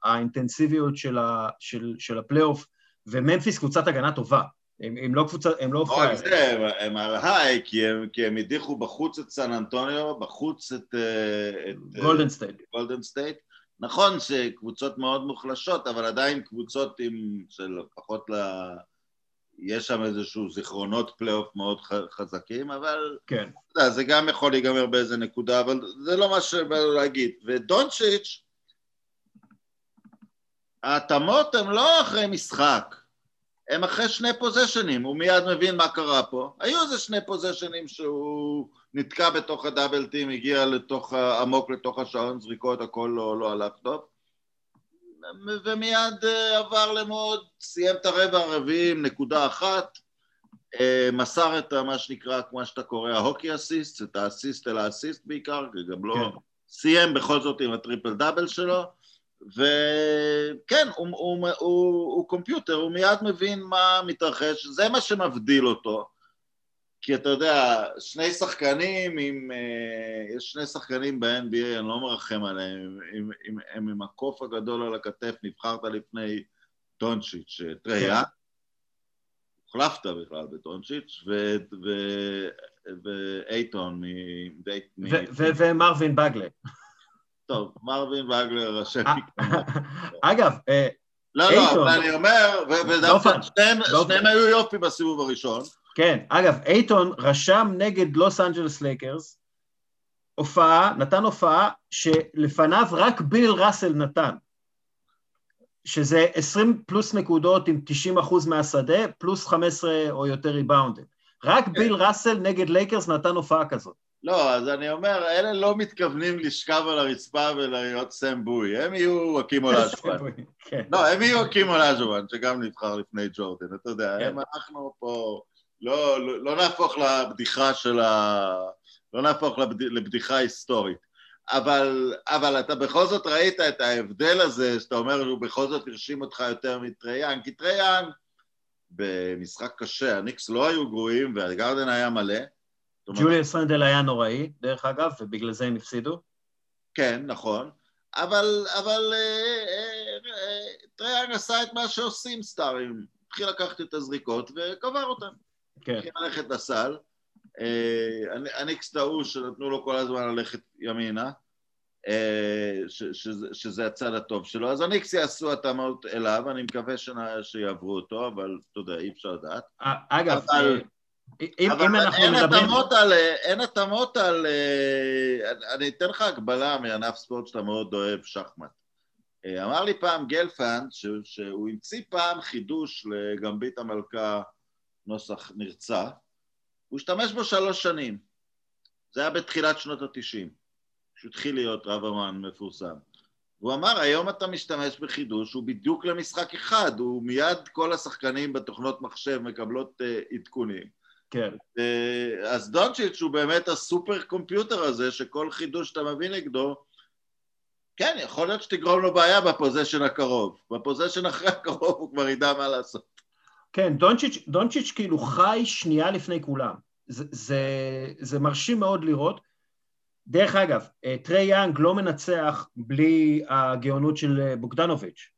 האינטנסיביות של, ה, של, של הפלייאוף, וממפיס קבוצת הגנה טובה. הם, הם לא קבוצה, הם לא... לא רק זה, הם, הם על high, כי הם, כי הם הדיחו בחוץ את סן אנטוניו, בחוץ את... אה, את גולדן אה, סטייט. גולדן סטייט. נכון שקבוצות מאוד מוחלשות, אבל עדיין קבוצות עם, של לפחות יש שם איזשהו זיכרונות פלייאוף מאוד חזקים, אבל... כן. אתה יודע, זה גם יכול להיגמר באיזה נקודה, אבל זה לא מה שבאנו להגיד. ודונצ'יץ', ההתאמות הן לא אחרי משחק, הם אחרי שני פוזיישנים, הוא מיד מבין מה קרה פה. היו איזה שני פוזיישנים שהוא נתקע בתוך הדאבל טים, הגיע לתוך, עמוק לתוך השעון זריקות, הכל לא, לא הלך טוב. ומיד אה, עבר למוד, סיים את הרבע הרביעי עם נקודה אחת, אה, מסר את מה שנקרא, כמו שאתה קורא, ה hockey assist, את האסיסט אל האסיסט בעיקר, כי גם לא... כן. סיים בכל זאת עם הטריפל דאבל שלו, וכן, הוא, הוא, הוא, הוא, הוא קומפיוטר, הוא מיד מבין מה מתרחש, זה מה שמבדיל אותו. כי אתה יודע, שני שחקנים עם... אה, יש שני שחקנים ב-NBA, אני לא מרחם עליהם, הם, הם, הם עם הקוף הגדול על הכתף, נבחרת לפני דונצ'יץ', אה, טריי, הוחלפת בכלל בדונצ'יץ', ואייטון מ... ומרווין בגלי. טוב, מרווין בגלי, השם אגב, לא, לא, אבל אני אומר, ודווקא שניהם היו יופי בסיבוב הראשון. כן, אגב, אייטון רשם נגד לוס אנג'לס לייקרס הופעה, נתן הופעה שלפניו רק ביל ראסל נתן, שזה 20 פלוס נקודות עם 90 אחוז מהשדה, פלוס 15 או יותר ריבאונדים. רק כן. ביל ראסל נגד לייקרס נתן הופעה כזאת. לא, אז אני אומר, אלה לא מתכוונים לשכב על הרצפה ולהיות סם בואי, הם יהיו האקים אולאג'ואן. כן. לא, הם יהיו האקים אולאג'ואן, שגם נבחר לפני ג'ורדן, אתה יודע, כן. הם אנחנו פה... לא, לא, לא נהפוך לבדיחה של ה... לא נהפוך לבד... לבדיחה היסטורית. אבל, אבל אתה בכל זאת ראית את ההבדל הזה, שאתה אומר שהוא בכל זאת הרשים אותך יותר מטריי יאנג, כי טריי יאנג במשחק קשה, הניקס לא היו גרועים והגארדן היה מלא. ג'וליאס רנדל היה נוראי, דרך אגב, ובגלל זה הם הפסידו. כן, נכון. אבל, אבל אה, אה, אה, טריי יאנג עשה את מה שעושים סטארים, התחיל לקחת את הזריקות וקבר אותם. כן. התחיל ללכת לסל. אה, הניקס טעו שנתנו לו כל הזמן ללכת ימינה, אה, שזה הצד הטוב שלו. אז הניקס יעשו התאמות אליו, אני מקווה שיעברו אותו, אבל אתה יודע, אי אפשר לדעת. אה, אגב. אם, אבל אם אנחנו אין מדברים... התאמות על, אין התאמות על... אני אתן לך הגבלה מענף ספורט שאתה מאוד אוהב, שחמט. אמר לי פעם גלפנד שהוא המציא פעם חידוש לגמבית המלכה נוסח נרצע, הוא השתמש בו שלוש שנים. זה היה בתחילת שנות התשעים, כשהוא התחיל להיות רב אמן מפורסם. והוא אמר, היום אתה משתמש בחידוש, הוא בדיוק למשחק אחד, הוא מיד כל השחקנים בתוכנות מחשב מקבלות uh, עדכונים. כן. Uh, אז דונצ'יץ' הוא באמת הסופר קומפיוטר הזה, שכל חידוש שאתה מביא נגדו, כן, יכול להיות שתגרום לו בעיה בפוזיישן הקרוב. בפוזיישן אחרי הקרוב הוא כבר ידע מה לעשות. כן, דונצ'יץ', דונצ'יץ' כאילו חי שנייה לפני כולם. זה, זה, זה מרשים מאוד לראות. דרך אגב, אה, טרי יאנג לא מנצח בלי הגאונות של אה, בוגדנוביץ'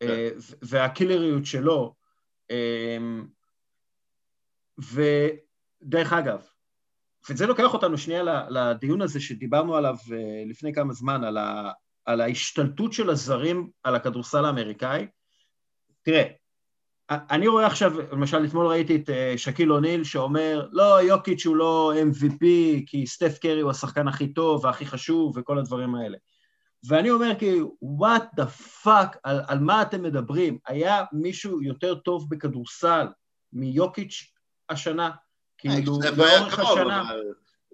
כן. אה, והקילריות שלו. ודרך אגב, וזה לוקח אותנו שנייה לדיון הזה שדיברנו עליו לפני כמה זמן, על, ה, על ההשתלטות של הזרים על הכדורסל האמריקאי. תראה, אני רואה עכשיו, למשל אתמול ראיתי את אה, שקיל אוניל שאומר, לא, יוקיץ' הוא לא MVP כי סטף קרי הוא השחקן הכי טוב והכי חשוב וכל הדברים האלה. ואני אומר כאילו, what the fuck, על, על מה אתם מדברים? היה מישהו יותר טוב בכדורסל מיוקיץ' השנה? כאילו, לאורך השנה...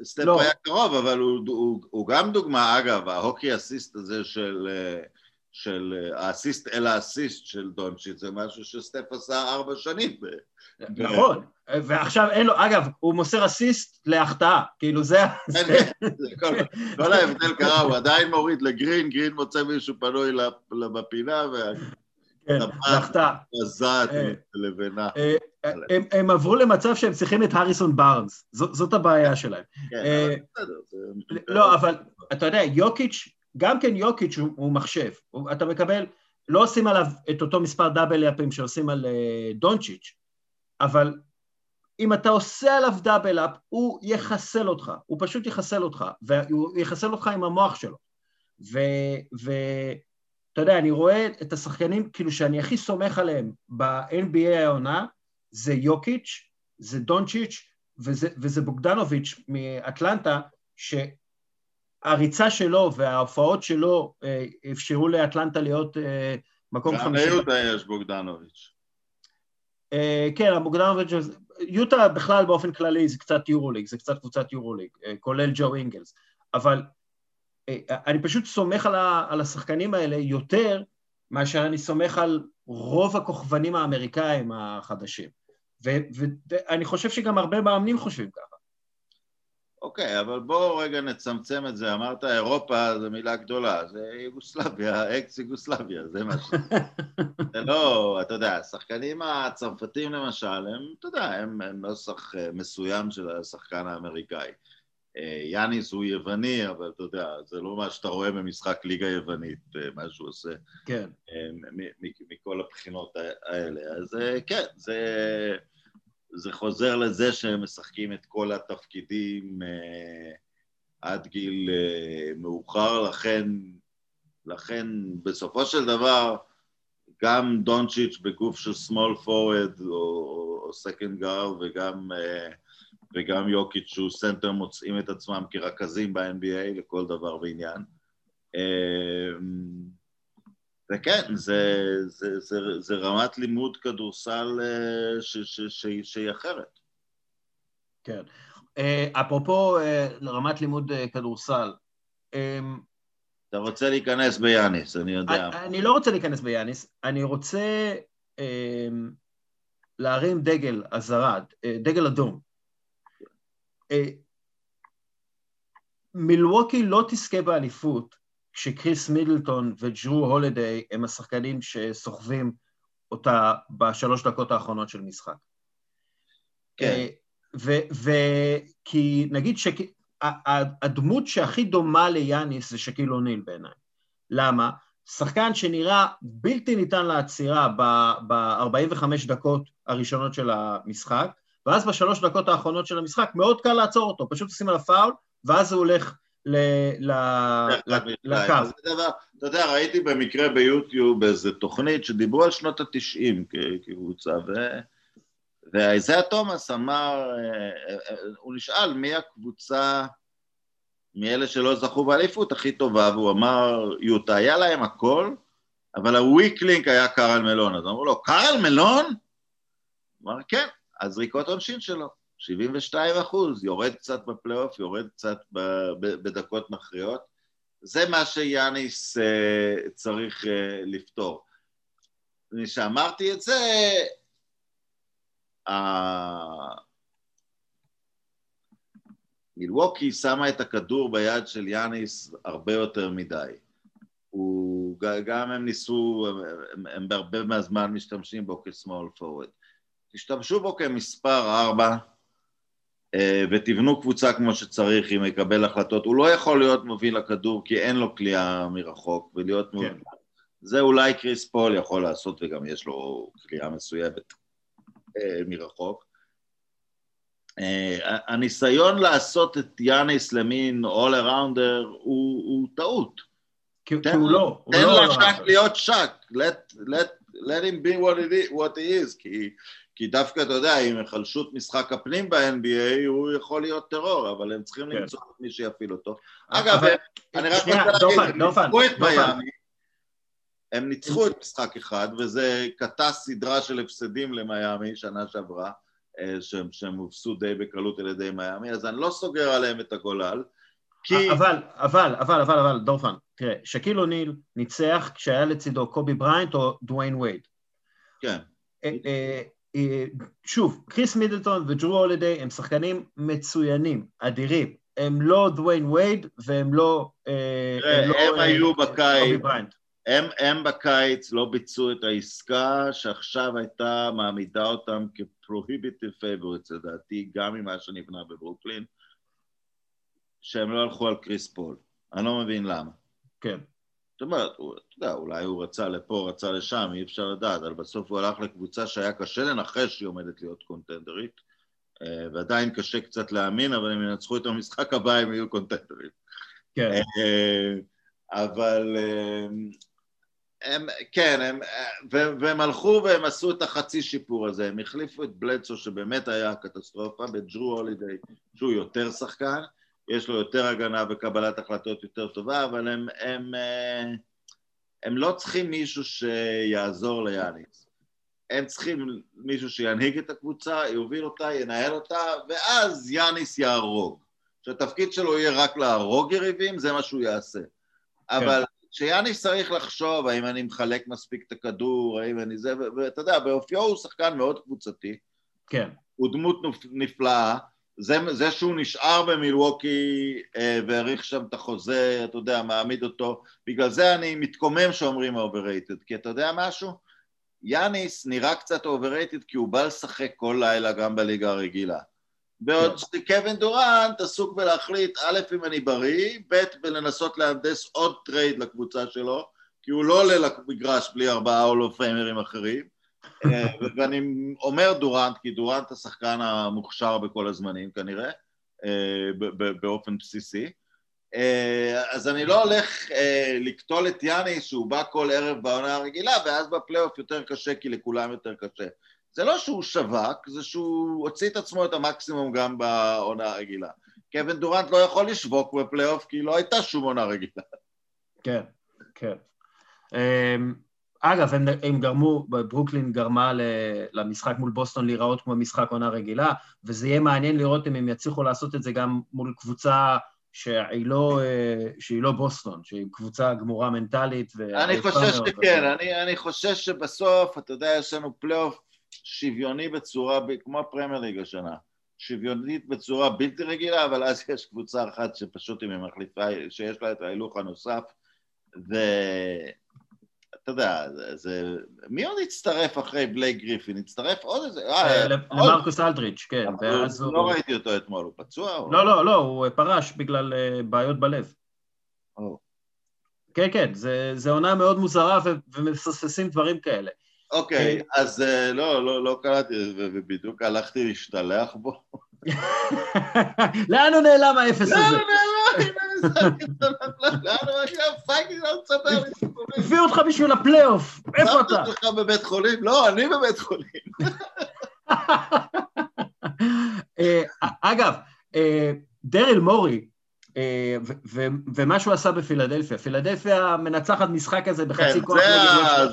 סטף לא. היה קרוב, אבל הוא, הוא, הוא גם דוגמה, אגב, ההוקי אסיסט הזה של... Uh... של אה, האסיסט אל האסיסט של דונצ'יט, זה משהו שסטף עשה ארבע שנים. נכון, ועכשיו אין לו, אגב, הוא מוסר אסיסט להחטאה, כאילו זה... כן, כן, כל ההבדל קרה, הוא עדיין מוריד לגרין, גרין מוצא מישהו פנוי בפינה, והטבעת מזעת אה, לבנה. אה, הם עברו למצב שהם צריכים את הריסון בארנס, זאת הבעיה שלהם. כן, לא, אבל אתה יודע, יוקיץ' גם כן יוקיץ' הוא, הוא מחשב, הוא, אתה מקבל, לא עושים עליו את אותו מספר דאבל אפים שעושים על uh, דונצ'יץ', אבל אם אתה עושה עליו דאבל אפ, הוא יחסל אותך, הוא פשוט יחסל אותך, והוא יחסל אותך עם המוח שלו. ואתה יודע, אני רואה את השחקנים, כאילו, שאני הכי סומך עליהם ב-NBA העונה, זה יוקיץ', זה דונצ'יץ' וזה, וזה בוגדנוביץ' מאטלנטה, שהריצה שלו וההופעות שלו אה, אפשרו לאטלנטה להיות אה, מקום חמישי. גם ליהודה יש בוגדנוביץ'. אה, כן, הבוגדנוביץ', יוטה בכלל באופן כללי זה קצת יורוליג, זה קצת קבוצת יורוליג, כולל ג'ו אינגלס, אבל אני פשוט סומך על, ה, על השחקנים האלה יותר מאשר אני סומך על רוב הכוכבנים האמריקאים החדשים. ואני חושב שגם הרבה מאמנים חושבים ככה. אוקיי, אבל בואו רגע נצמצם את זה. אמרת אירופה זו מילה גדולה, זה יוגוסלביה, אקס יוגוסלביה, זה מה ש... <laughs> זה לא, אתה יודע, השחקנים הצרפתים למשל, הם, אתה יודע, הם, הם נוסח אה, מסוים של השחקן האמריקאי. אה, יאניס הוא יווני, אבל אתה יודע, זה לא מה שאתה רואה במשחק ליגה יוונית, אה, מה שהוא עושה. כן. מכל הבחינות האלה. אז כן, זה... זה חוזר לזה שהם משחקים את כל התפקידים אה, עד גיל אה, מאוחר, לכן, לכן בסופו של דבר גם דונצ'יץ' בגוף של small forward או, או second guard וגם, אה, וגם יוקיץ' שהוא סנטר מוצאים את עצמם כרכזים ב-NBA לכל דבר ועניין. אה, וכן, זה, זה, זה, זה רמת לימוד כדורסל אה, ש, ש, ש, שהיא אחרת. כן. אה, אפרופו אה, רמת לימוד כדורסל, אתה רוצה להיכנס ביאניס, אני יודע. אני, אני לא רוצה להיכנס ביאניס, אני רוצה להרים דגל אזהרה, דגל אדום. מילווקי לא תזכה באליפות כשקריס מידלטון וג'רו הולדיי הם השחקנים שסוחבים אותה בשלוש דקות האחרונות של משחק. כן. וכי נגיד שהדמות שהכי דומה ליאניס זה שקיל אוניל בעיניי. למה? שחקן שנראה בלתי ניתן לעצירה ב-45 דקות הראשונות של המשחק, ואז בשלוש דקות האחרונות של המשחק מאוד קל לעצור אותו, פשוט עושים עליו פאול, ואז הוא הולך לקו. אתה יודע, ראיתי במקרה ביוטיוב איזה תוכנית שדיברו על שנות התשעים כקבוצה, ואיזיה תומאס אמר, אה, אה, הוא נשאל מי הקבוצה מאלה שלא זכו באליפות הכי טובה, והוא אמר, יוטה, היה להם הכל, אבל ה weak link היה קארל מלון. אז אמרו לו, קארל מלון? הוא אמר, כן, הזריקות עונשין שלו. 72 אחוז, יורד קצת בפלייאוף, יורד קצת בדקות מכריעות. זה מה שיאניס uh, צריך uh, לפתור. כשאמרתי את זה, uh, מילווקי שמה את הכדור ביד של יאניס הרבה יותר מדי. הוא, גם הם ניסו, הם, הם בהרבה מהזמן משתמשים בו כסמול פורוורד. תשתמשו בו כמספר ארבע, אה, ותבנו קבוצה כמו שצריך, אם יקבל החלטות. הוא לא יכול להיות מוביל לכדור כי אין לו קליעה מרחוק, ולהיות כן. מוביל. זה אולי קריס פול יכול לעשות, וגם יש לו קליעה מסוימת אה, מרחוק. אה, הניסיון לעשות את יאניס למין all arounder הוא, הוא טעות. כי הוא לא. תן לא לשק להיות שק, let, let, let him be what, it is, what he is, כי כי דווקא, אתה יודע, עם היחלשות משחק הפנים ב-NBA, הוא יכול להיות טרור, אבל הם צריכים כן. למצוא את מי שיפעיל אותו. אגב, אני רק רוצה להגיד, הם ניצחו את מיאמי, הם ניצחו את משחק אחד, וזה קטע סדרה של הפסדים למיאמי שנה שעברה, אה, שהם הופסו די בקלות על ידי מיאמי, אז אני לא סוגר עליהם את הגולל. כי... אבל, אבל, אבל, אבל, אבל, דורפן, תראה, שקיל אוניל ניצח כשהיה לצידו קובי בריינט או דוויין וייד. כן. אה, אה, אה, שוב, קריס מידלטון וג'רו הולידיי הם שחקנים מצוינים, אדירים. הם לא דוויין וייד והם לא... אה, הם, לא, הם היו אה, בקיץ, הם, הם בקיץ לא ביצעו את העסקה שעכשיו הייתה מעמידה אותם כ-prohibitive favorites לדעתי, גם ממה שנבנה בברוקלין, שהם לא הלכו על קריס פול. אני לא מבין למה. כן. זאת אומרת, הוא, אתה יודע, אולי הוא רצה לפה, רצה לשם, אי אפשר לדעת, אבל בסוף הוא הלך לקבוצה שהיה קשה לנחש שהיא עומדת להיות קונטנדרית, אה, ועדיין קשה קצת להאמין, אבל הם ינצחו את המשחק הבא, הם יהיו קונטנדרית. כן. אה, אבל הם, כן, הם, והם הלכו והם עשו את החצי שיפור הזה, הם החליפו את בלדסו שבאמת היה קטסטרופה, בג'רו הולידיי שהוא יותר שחקן, יש לו יותר הגנה וקבלת החלטות יותר טובה, אבל הם, הם, הם, הם לא צריכים מישהו שיעזור ליאניס. הם צריכים מישהו שינהיג את הקבוצה, יוביל אותה, ינהל אותה, ואז יאניס יהרוג. שהתפקיד שלו יהיה רק להרוג יריבים, זה מה שהוא יעשה. כן. אבל שיאניס צריך לחשוב האם אני מחלק מספיק את הכדור, האם אני זה, ואתה יודע, באופיו הוא שחקן מאוד קבוצתי. כן. הוא דמות נפלאה. זה, זה שהוא נשאר במילווקי אה, והאריך שם את החוזה, אתה יודע, מעמיד אותו, בגלל זה אני מתקומם שאומרים overrated, כי אתה יודע משהו? יאניס נראה קצת overrated כי הוא בא לשחק כל לילה גם בליגה הרגילה. בעוד כן. שקווין דורנט עסוק בלהחליט, א', אם אני בריא, ב', בלנסות להנדס עוד trade לקבוצה שלו, כי הוא לא עולה למגרש בלי ארבעה Hall of Famer ים אחרים. אה, ואני אומר דורנט, כי דורנט השחקן המוכשר בכל הזמנים כנראה, אה, באופן בסיסי. אה, אז אני לא הולך לקטול את יאניס שהוא בא כל ערב בעונה הרגילה, ואז בפלייאוף יותר קשה כי לכולם יותר קשה. זה לא שהוא שווק, זה שהוא הוציא את עצמו את המקסימום גם בעונה הרגילה. קווין דורנט לא יכול לשבוק בפלייאוף כי לא הייתה שום עונה רגילה. כן, כן. אגב, הם, הם גרמו, ברוקלין גרמה למשחק מול בוסטון להיראות כמו משחק עונה רגילה, וזה יהיה מעניין לראות אם הם יצליחו לעשות את זה גם מול קבוצה שהיא לא, שהיא לא בוסטון, שהיא קבוצה גמורה מנטלית. אני חושש שכן, אני, אני חושש שבסוף, אתה יודע, יש לנו פלייאוף שוויוני בצורה, כמו הפרמייר ליג השנה, שוויונית בצורה בלתי רגילה, אבל אז יש קבוצה אחת שפשוט אם היא מחליפה, שיש לה את ההילוך הנוסף, ואתה יודע, זה... מי עוד הצטרף אחרי בלייק גריפין? הצטרף עוד איזה... אה, אה, למרקוס אלדריץ', כן. לא ראיתי אותו אתמול, הוא פצוע? לא, לא, לא, הוא פרש בגלל אה, בעיות בלב. כן, כן, זה עונה מאוד מוזרה ומפספסים דברים כאלה. אוקיי, אז לא, לא, לא קראתי, ובדיוק הלכתי להשתלח בו. לאן הוא נעלם האפס הזה? לאן הוא נעלם? לאן הוא נעלם? פייגלין לא מספר לי סיפורים. הביאו אותך בשביל הפלייאוף, איפה אתה? שמתי אותך בבית חולים? לא, אני בבית חולים. אה, אגב, אה, דריל מורי, אה, ומה שהוא עשה בפילדלפיה. פילדלפיה מנצחת משחק הזה בחצי כן, כוח.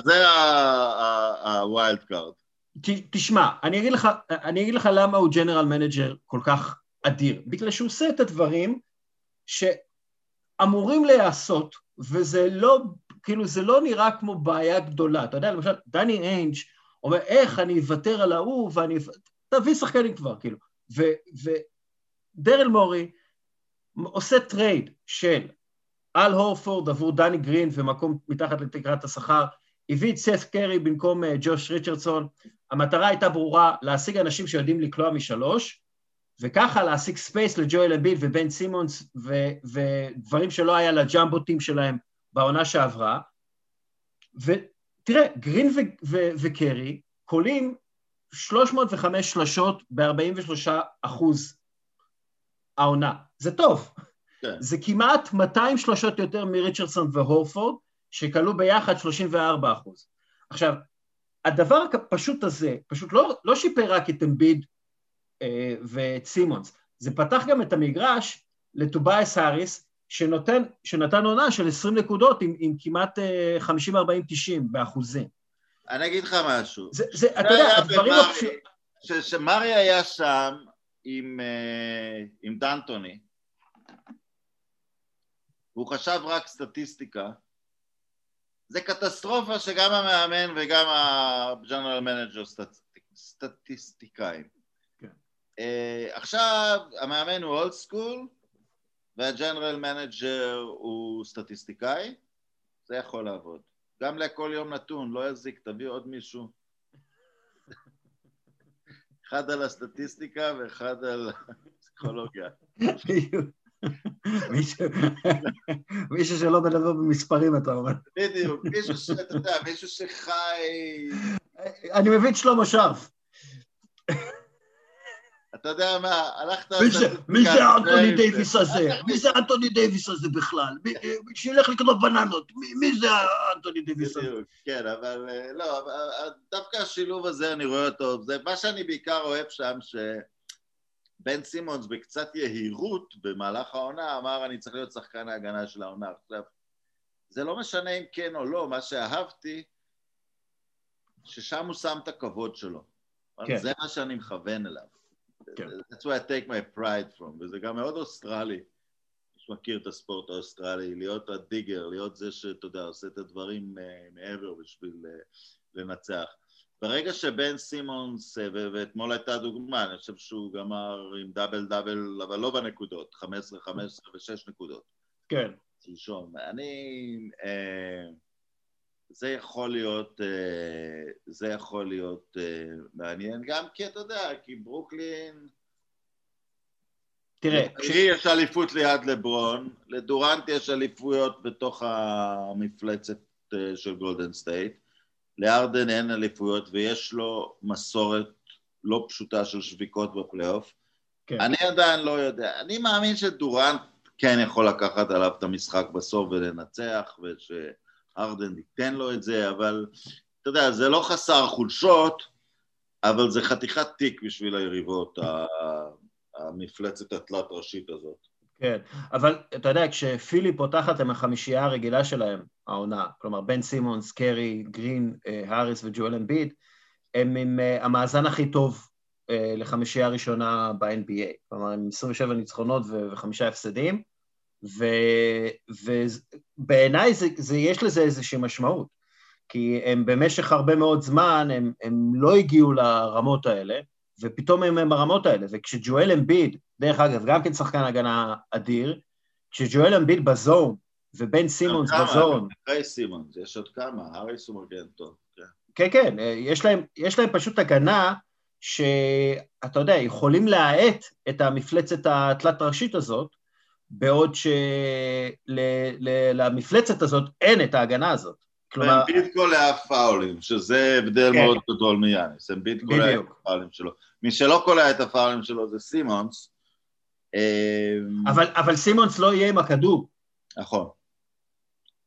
זה ה wild card. תשמע, אני אגיד, לך, אני אגיד לך למה הוא general manager כל כך אדיר. בגלל שהוא עושה את הדברים שאמורים להיעשות, וזה לא, כאילו, זה לא נראה כמו בעיה גדולה. אתה יודע, למשל, דני איינג' אומר, איך אני אוותר על ההוא, ואני... תביא שחקנים כבר, כאילו. ודרל מורי, עושה trade של אל הורפורד עבור דני גרין ומקום מתחת לתקרת השכר, הביא את סת' קרי במקום אה, ג'וש ריצ'רדסון, המטרה הייתה ברורה, להשיג אנשים שיודעים לקלוע משלוש, וככה להשיג space לג'ואל אמביד ובן סימונס ו- ודברים שלא היה ל jumbo team שלהם בעונה שעברה. ותראה, גרין ו- ו- וקרי קולעים 305 שלשות ב-43 אחוז העונה. זה טוב. כן. זה כמעט 200 שלושות יותר מריצ'רדסון והורפורד, שקלעו ביחד 34 אחוז. עכשיו, הדבר הפשוט הזה, פשוט לא, לא שיפר רק את אמביד אה, ואת סימונס, זה פתח גם את המגרש לטובייס האריס, שנותן, שנתן עונה של 20 נקודות עם, עם כמעט אה, 50-40-90 באחוזים. אני אגיד לך משהו. זה, זה, אתה יודע, הדברים... כשמרי היה שם עם, אה, עם דנטוני, והוא חשב רק סטטיסטיקה, זה קטסטרופה שגם המאמן וגם ה general manager סטטיסטיקאים. כן. אה, עכשיו המאמן הוא old school וה general manager הוא סטטיסטיקאי, זה יכול לעבוד. גם לכל יום נתון, לא יזיק, תביא עוד מישהו. אחד על הסטטיסטיקה ואחד על הפסיכולוגיה. מישהו שלא מדבר במספרים, אתה אומר. בדיוק, מישהו שאתה יודע, מישהו שחי... אני מבין שלמה שרף. אתה יודע מה, הלכת... מי זה האנטוני דייוויס הזה? מי זה האנטוני דייוויס הזה בכלל? שילך לקנות בננות, מי זה האנטוני דייוויס הזה? כן, אבל אה, לא, דווקא השילוב הזה אני רואה אותו, זה מה שאני בעיקר אוהב שם, שבן סימונס בקצת יהירות במהלך העונה אמר אני צריך להיות שחקן ההגנה של העונה. עכשיו, זה לא משנה אם כן או לא, מה שאהבתי, ששם הוא שם את הכבוד שלו. כן. זה מה שאני מכוון אליו. כן. That's where I take my pride from, וזה גם מאוד אוסטרלי. מי שמכיר את הספורט האוסטרלי, להיות הדיגר, להיות זה שאתה יודע, עושה את הדברים uh, מעבר בשביל uh, לנצח. ברגע שבן סימונס, ואתמול הייתה דוגמה, אני חושב שהוא גמר עם דאבל דאבל, אבל לא בנקודות, 15, 15 ו-6 נקודות. כן. שלשום. אני... Uh, זה יכול להיות, אה, זה יכול להיות אה, מעניין, גם כי אתה יודע, כי ברוקלין... תראה, כש... יש אליפות ליד לברון, לדורנט יש אליפויות בתוך המפלצת אה, של גולדן סטייט, להארדן אין אליפויות ויש לו מסורת לא פשוטה של שביקות בפלייאוף. כן. אני עדיין לא יודע, אני מאמין שדורנט כן יכול לקחת עליו את המשחק בסוף ולנצח, וש... הארדן ייתן לו את זה, אבל אתה יודע, זה לא חסר חולשות, אבל זה חתיכת תיק בשביל היריבות, המפלצת התלת-ראשית הזאת. כן, אבל אתה יודע, כשפילי פותחת עם החמישייה הרגילה שלהם, העונה, כלומר בן סימונס, קרי, גרין, אה, האריס וג'ואל אמביד, הם עם uh, המאזן הכי טוב uh, לחמישייה הראשונה ב-NBA, כלומר עם 27 ניצחונות וחמישה הפסדים, ובעיניי זה, זה, יש לזה איזושהי משמעות, כי הם במשך הרבה מאוד זמן, הם, הם לא הגיעו לרמות האלה, ופתאום הם ברמות האלה, וכשג'ואל אמביד, דרך אגב, גם כן שחקן הגנה אדיר, כשג'ואל אמביד בזון, ובן סימונס בזון... אחרי סימונס, יש עוד כמה, האריס הוא מגן טוב. כן, כן, כן יש, להם, יש להם פשוט הגנה שאתה יודע, יכולים להאט את המפלצת התלת-ראשית הזאת, בעוד שלמפלצת הזאת אין את ההגנה הזאת. כלומר... אמביט קולע פאולים, שזה הבדל כן. מאוד גדול מיאניס, אמביט קולע את הפאולים שלו. מי שלא קולע את הפאולים שלו זה סימונס. אמ, אבל, אבל סימונס לא יהיה עם הכדור. נכון.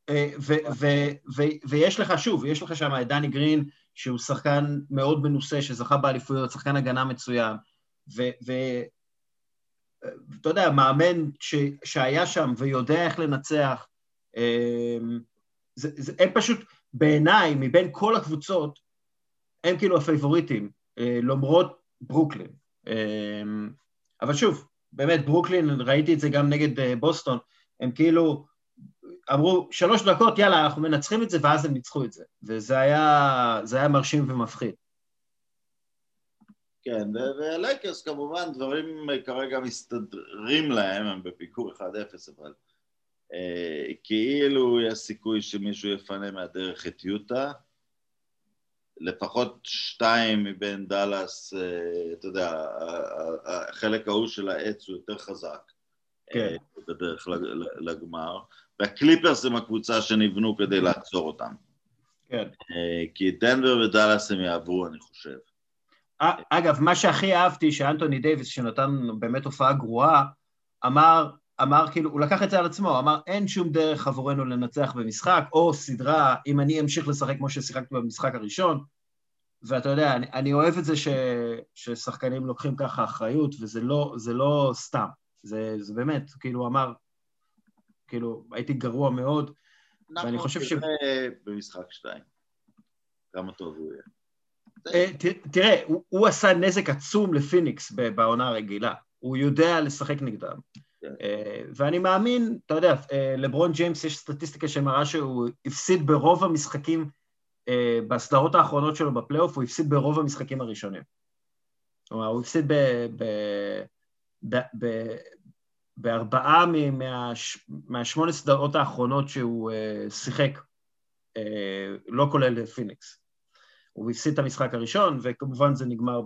אה, ויש לך, שוב, יש לך שם את דני גרין, שהוא שחקן מאוד מנוסה, שזכה באליפויות, שחקן הגנה מצוין, אתה יודע, מאמן ש, שהיה שם ויודע איך לנצח, אמ, זה, זה, הם פשוט, בעיניי, מבין כל הקבוצות, הם כאילו הפייבוריטים, אה, למרות ברוקלין. אמ, אבל שוב, באמת, ברוקלין, ראיתי את זה גם נגד אה, בוסטון, הם כאילו אמרו, שלוש דקות, יאללה, אנחנו מנצחים את זה, ואז הם ניצחו את זה. וזה היה, היה מרשים ומפחיד. כן, והלייקרס כמובן דברים כרגע מסתדרים להם, הם בפיגור 1-0 אבל אה, כאילו יש סיכוי שמישהו יפנה מהדרך את יוטה לפחות שתיים מבין דאלאס, אה, אתה יודע, החלק ההוא של העץ הוא יותר חזק כן. אה, בדרך לגמר והקליפרס הם הקבוצה שנבנו כדי לעצור אותם כן. אה, כי דנבר ודאלאס הם יעברו אני חושב אגב, מה שהכי אהבתי, שאנטוני דייוויס, שנתן באמת הופעה גרועה, אמר, אמר כאילו, הוא לקח את זה על עצמו, אמר, אין שום דרך עבורנו לנצח במשחק, או סדרה, אם אני אמשיך לשחק כמו ששיחקתי במשחק הראשון, ואתה יודע, אני, אני אוהב את זה ש, ששחקנים לוקחים ככה אחריות, וזה לא, לא סתם, זה, זה באמת, כאילו, הוא אמר, כאילו, הייתי גרוע מאוד, ואני חושב ש... אנחנו במשחק שתיים, כמה טוב הוא יהיה. אה, תראה, הוא עשה נזק עצום לפיניקס בעונה הרגילה, הוא יודע לשחק נגדם. אה, ואני מאמין, אתה יודע, אה, לברון ג'יימס יש סטטיסטיקה שמראה שהוא הפסיד ברוב המשחקים, בסדרות האחרונות שלו בפלייאוף, הוא הפסיד ברוב המשחקים הראשונים. כלומר, הוא הפסיד בארבעה מהשמונה סדרות האחרונות שהוא שיחק, לא כולל פיניקס. הוא הפסיד את המשחק הראשון, וכמובן זה נגמר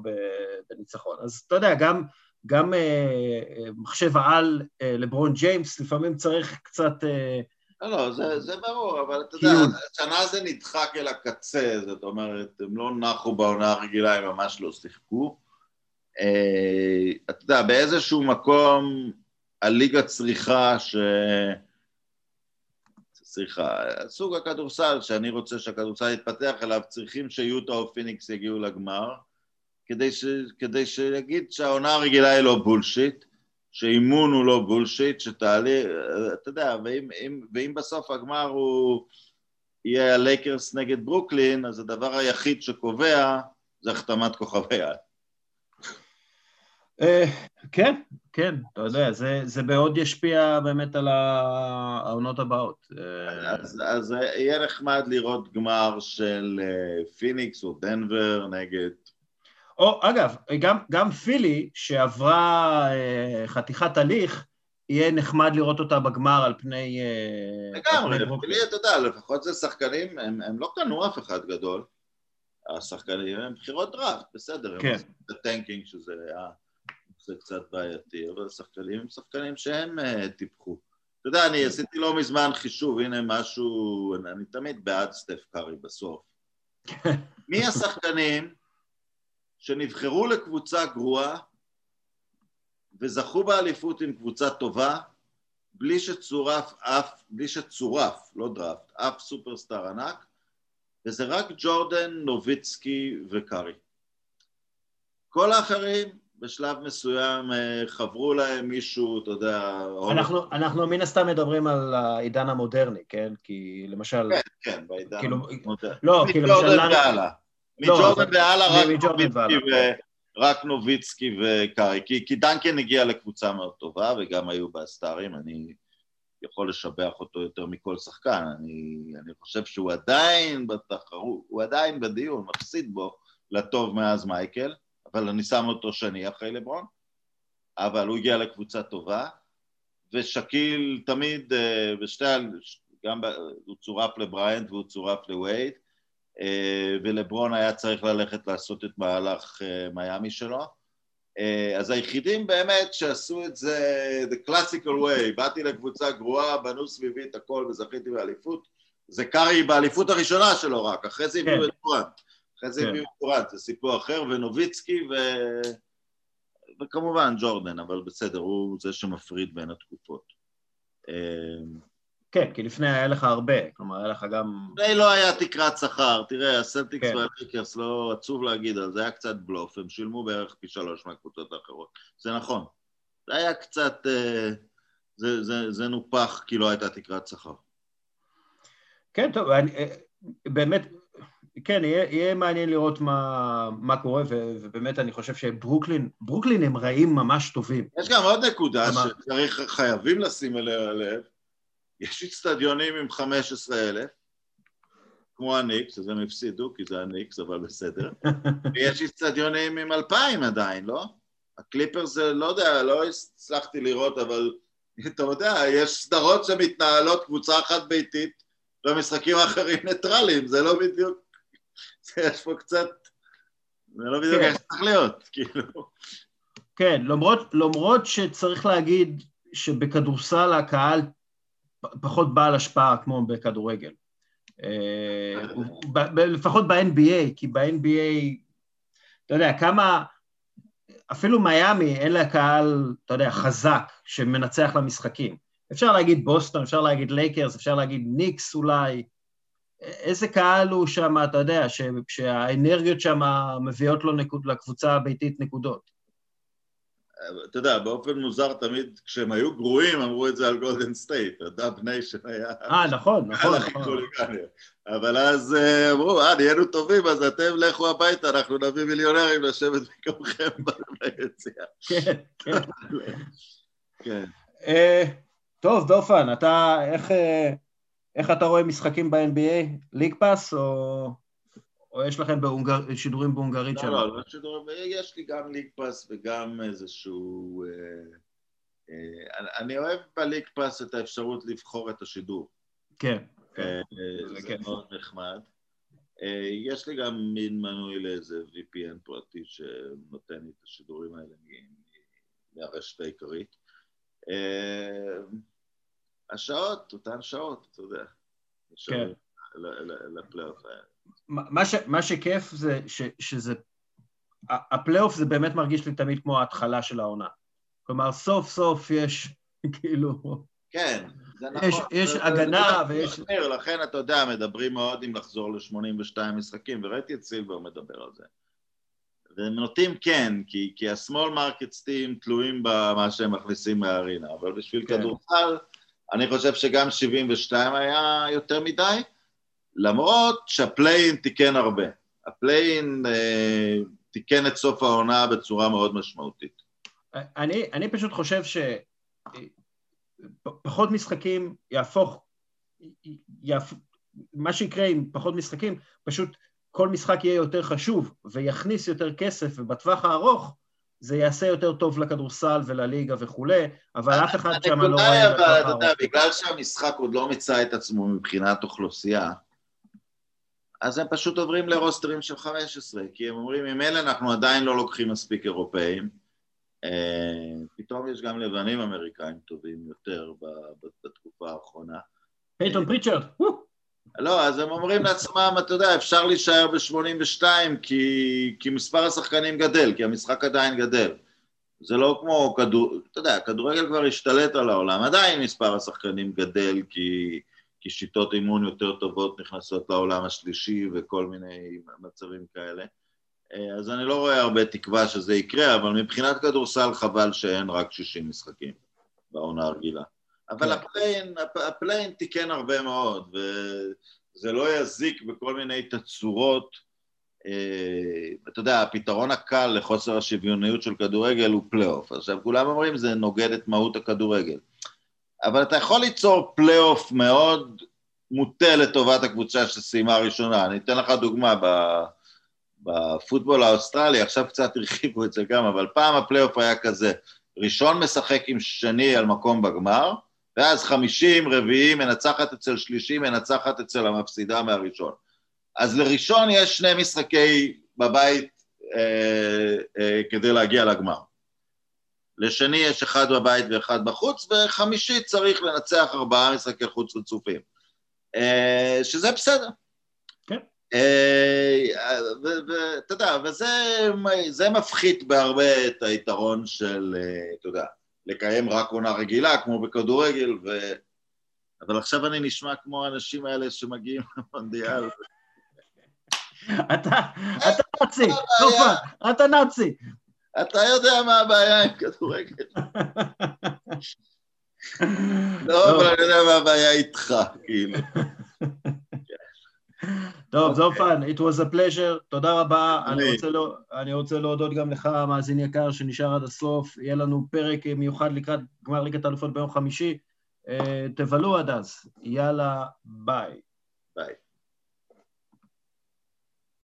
בניצחון. אז אתה יודע, גם, גם אה, אה, מחשב העל אה, לברון ג'יימס, לפעמים צריך קצת... לא, לא, זה, זה ברור, אבל אתה יודע, השנה זה נדחק אל הקצה, זאת אומרת, הם לא נחו בעונה הרגילה, הם ממש לא שיחקו. אתה יודע, באיזשהו מקום הליגה צריכה ש... צריכה, סוג הכדורסל שאני רוצה שהכדורסל יתפתח אליו, צריכים שיוטה או פיניקס יגיעו לגמר, כדי, ש... כדי שיגיד שהעונה הרגילה היא לא בולשיט, שאימון הוא לא בולשיט, שתהליך, אתה יודע, ואם, אם, ואם בסוף הגמר הוא יהיה הלייקרס נגד ברוקלין, אז הדבר היחיד שקובע זה החתמת כוכבי על. אה, כן, כן, אתה יודע, זה, זה מאוד ישפיע באמת על העונות הבאות. אה, אז, אז יהיה נחמד לראות גמר של אה, פיניקס או דנבר נגד... או אגב, גם, גם פילי, שעברה חתיכת תהליך, יהיה נחמד לראות אותה בגמר על פני... לגמרי, פילי, אתה יודע, לפחות זה שחקנים, הם, הם לא קנו אף אחד גדול. השחקנים הם בחירות דראפט, בסדר, כן. הם tanking שזה היה... זה קצת בעייתי, אבל שחקנים הם שחקנים שהם uh, טיפחו. אתה יודע, אני עשיתי לא מזמן חישוב, הנה משהו, אני תמיד בעד סטף קארי בסוף. <laughs> מי השחקנים שנבחרו לקבוצה גרועה וזכו באליפות עם קבוצה טובה בלי שצורף אף, בלי שצורף, לא דראפט, אף סופרסטאר ענק, וזה רק ג'ורדן, נוביצקי וקארי. כל האחרים בשלב מסוים אה, חברו להם מישהו, אתה יודע... אנחנו, אנחנו מן הסתם מדברים על העידן המודרני, כן? כי למשל... כן, כן, בעידן כאילו, המודרני. לא, כי למשל... והלאה. מג'ורדן והלאה רק נוביצקי וקארי. כי, כי דנקן הגיע לקבוצה מאוד טובה, וגם היו בסטארים, אני יכול לשבח אותו יותר מכל שחקן. אני, אני חושב שהוא עדיין בתחרות, הוא עדיין בדיון, מפסיד בו לטוב מאז מייקל. אבל אני שם אותו שני אחרי לברון, אבל הוא הגיע לקבוצה טובה, ושקיל תמיד, אה, בשתי, גם הוא צורף לבריינט והוא צורף לווייד, אה, ולברון היה צריך ללכת לעשות את מהלך אה, מיאמי שלו. אז היחידים באמת שעשו את זה the classical way, באתי לקבוצה גרועה, בנו סביבי את הכל וזכיתי באליפות, זה קארי באליפות הראשונה שלו רק, אחרי זה הביאו כן. את פורנט. אחרי זה כן. הביאו קורט, זה סיפור אחר, ונוביצקי ו... וכמובן ג'ורדן, אבל בסדר, הוא זה שמפריד בין התקופות. כן, כי לפני היה לך הרבה, כלומר, היה לך גם... לפני לא היה תקרת שכר, תראה, הסלטיקס כן. והליקרס, לא עצוב להגיד על זה, היה קצת בלוף, הם שילמו בערך פי שלוש מהקבוצות האחרות. זה נכון. זה היה קצת... אה, זה, זה, זה נופח כי לא הייתה תקרת שכר. כן, טוב, אני, אה, באמת, כן, יהיה, יהיה מעניין לראות מה, מה קורה, ו, ובאמת אני חושב שברוקלין, ברוקלין הם רעים ממש טובים. יש גם עוד נקודה. שצריך, חייבים לשים אליה לב, יש אצטדיונים עם 15,000, כמו הניקס, אז הם הפסידו, כי זה הניקס, אבל בסדר, <laughs> ויש אצטדיונים עם 2,000 עדיין, לא? הקליפרס, לא יודע, לא הצלחתי לראות, אבל <laughs> אתה יודע, יש סדרות שמתנהלות קבוצה אחת ביתית, והמשחקים האחרים ניטרליים, זה לא בדיוק <laughs> יש פה קצת... זה לא בדיוק איך צריך להיות, כאילו. כן, למרות, למרות שצריך להגיד שבכדורסל הקהל פחות בעל השפעה כמו בכדורגל. אה, לפחות ב-NBA, כי ב-NBA, אתה יודע, כמה, אפילו מיאמי אין לה קהל, אתה יודע, חזק שמנצח למשחקים. אפשר להגיד בוסטון, אפשר להגיד לייקרס, אפשר להגיד ניקס אולי, איזה קהל הוא שם, אתה יודע, שהאנרגיות שם מביאות לו נקוד, לקבוצה הביתית נקודות. אתה יודע, באופן מוזר תמיד כשהם היו גרועים אמרו את זה על גולדן סטייט, הדאב ניישן היה... אה, נכון, נכון, נכון. אבל אז אה, אמרו, אה, נהיינו טובים, אז אתם לכו הביתה, אנחנו נביא מיליונרים לשבת במקומכם <laughs> ביציאה. כן, כן. כן. אה, טוב, דופן, אתה, איך... אה, איך אתה רואה משחקים ב-NBA? League Pass או, או יש לכם בהונגר... שידורים בהונגרית לא, שם? לא, לא שידורים, יש לי גם League Pass וגם איזשהו... אה, אה, אני אוהב ב League Pass את האפשרות לבחור את השידור. כן, כן. אה, זה, זה מאוד נחמד. אה, יש לי גם מין מנוי לאיזה VPN פרטי שנותן לי את השידורים האלה מהרשת העיקרית. אה, השעות, אותן שעות, אתה יודע. כן. לפלייאוף מה, ש, מה שכיף זה ש, שזה הפלייאוף זה באמת מרגיש לי תמיד כמו ההתחלה של העונה. כלומר, סוף סוף יש, <laughs> כאילו... כן, זה נכון. יש, יש זה, הגנה זה, ויש... זה, לכן אתה יודע, מדברים מאוד אם לחזור ל-82 משחקים, וראיתי את סילבר מדבר על זה. והם נוטים כן, כי, כי ה-small markets team תלויים במה שהם מכניסים מהארינה, אבל בשביל כן. כדורסל, אני חושב שגם 72 היה יותר מדי, למרות שהפליי-אין תיקן הרבה. הפליי-אין אה, תיקן את סוף העונה בצורה מאוד משמעותית. אני, אני פשוט חושב שפחות משחקים יהפוך, יהפ... מה שיקרה עם פחות משחקים, פשוט כל משחק יהיה יותר חשוב ויכניס יותר כסף, ובטווח הארוך זה יעשה יותר טוב לכדורסל ולליגה וכולי, אבל אף אחד שם לא רואה... אבל אתה יודע, בגלל שהמשחק עוד לא מיצה את עצמו מבחינת אוכלוסייה, אז הם פשוט עוברים לרוסטרים של 15, כי הם אומרים, אם אלה אנחנו עדיין לא לוקחים מספיק אירופאים, אה, פתאום יש גם לבנים אמריקאים טובים יותר בתקופה האחרונה. פייטון פריצ'רד, לא, אז הם אומרים לעצמם, אתה יודע, אפשר להישאר ב-82 כי, כי מספר השחקנים גדל, כי המשחק עדיין גדל. זה לא כמו כדור... אתה יודע, הכדורגל כבר השתלט על העולם, עדיין מספר השחקנים גדל כי, כי שיטות אימון יותר טובות נכנסות לעולם השלישי וכל מיני מצבים כאלה. אז אני לא רואה הרבה תקווה שזה יקרה, אבל מבחינת כדורסל חבל שאין רק 60 משחקים בעונה הרגילה. אבל כן. ה play-in, ה play-in תיקן הרבה מאוד, וזה לא יזיק בכל מיני תצורות. אה, אתה יודע, הפתרון הקל לחוסר השוויוניות של כדורגל הוא פלייאוף. עכשיו, כולם אומרים, זה נוגד את מהות הכדורגל. אבל אתה יכול ליצור פלייאוף מאוד מוטה לטובת הקבוצה שסיימה ראשונה. אני אתן לך דוגמה, בפוטבול האוסטרלי, עכשיו קצת הרחיבו את זה גם, אבל פעם הפלייאוף היה כזה, ראשון משחק עם שני על מקום בגמר, ואז חמישים, רביעים, מנצחת אצל שלישי, מנצחת אצל המפסידה מהראשון. אז לראשון יש שני משחקי בבית אה, אה, כדי להגיע לגמר. לשני יש אחד בבית ואחד בחוץ, וחמישי צריך לנצח ארבעה משחקי חוץ רצופים. אה, שזה בסדר. כן. ואתה יודע, וזה מפחית בהרבה את היתרון של, אתה יודע, לקיים רק עונה רגילה, כמו בכדורגל, ו... אבל עכשיו אני נשמע כמו האנשים האלה שמגיעים <laughs> למונדיאל. אתה נאצי, אתה נאצי. אתה יודע מה הבעיה עם כדורגל. <laughs> לא, אבל אני יודע מה הבעיה איתך, כאילו. טוב, זופן, it was a pleasure, תודה רבה. אני רוצה, לא, אני רוצה להודות גם לך, מאזין יקר, שנשאר עד הסוף. יהיה לנו פרק מיוחד לקראת גמר ליגת האלופות ביום חמישי. תבלו עד אז. יאללה, ביי.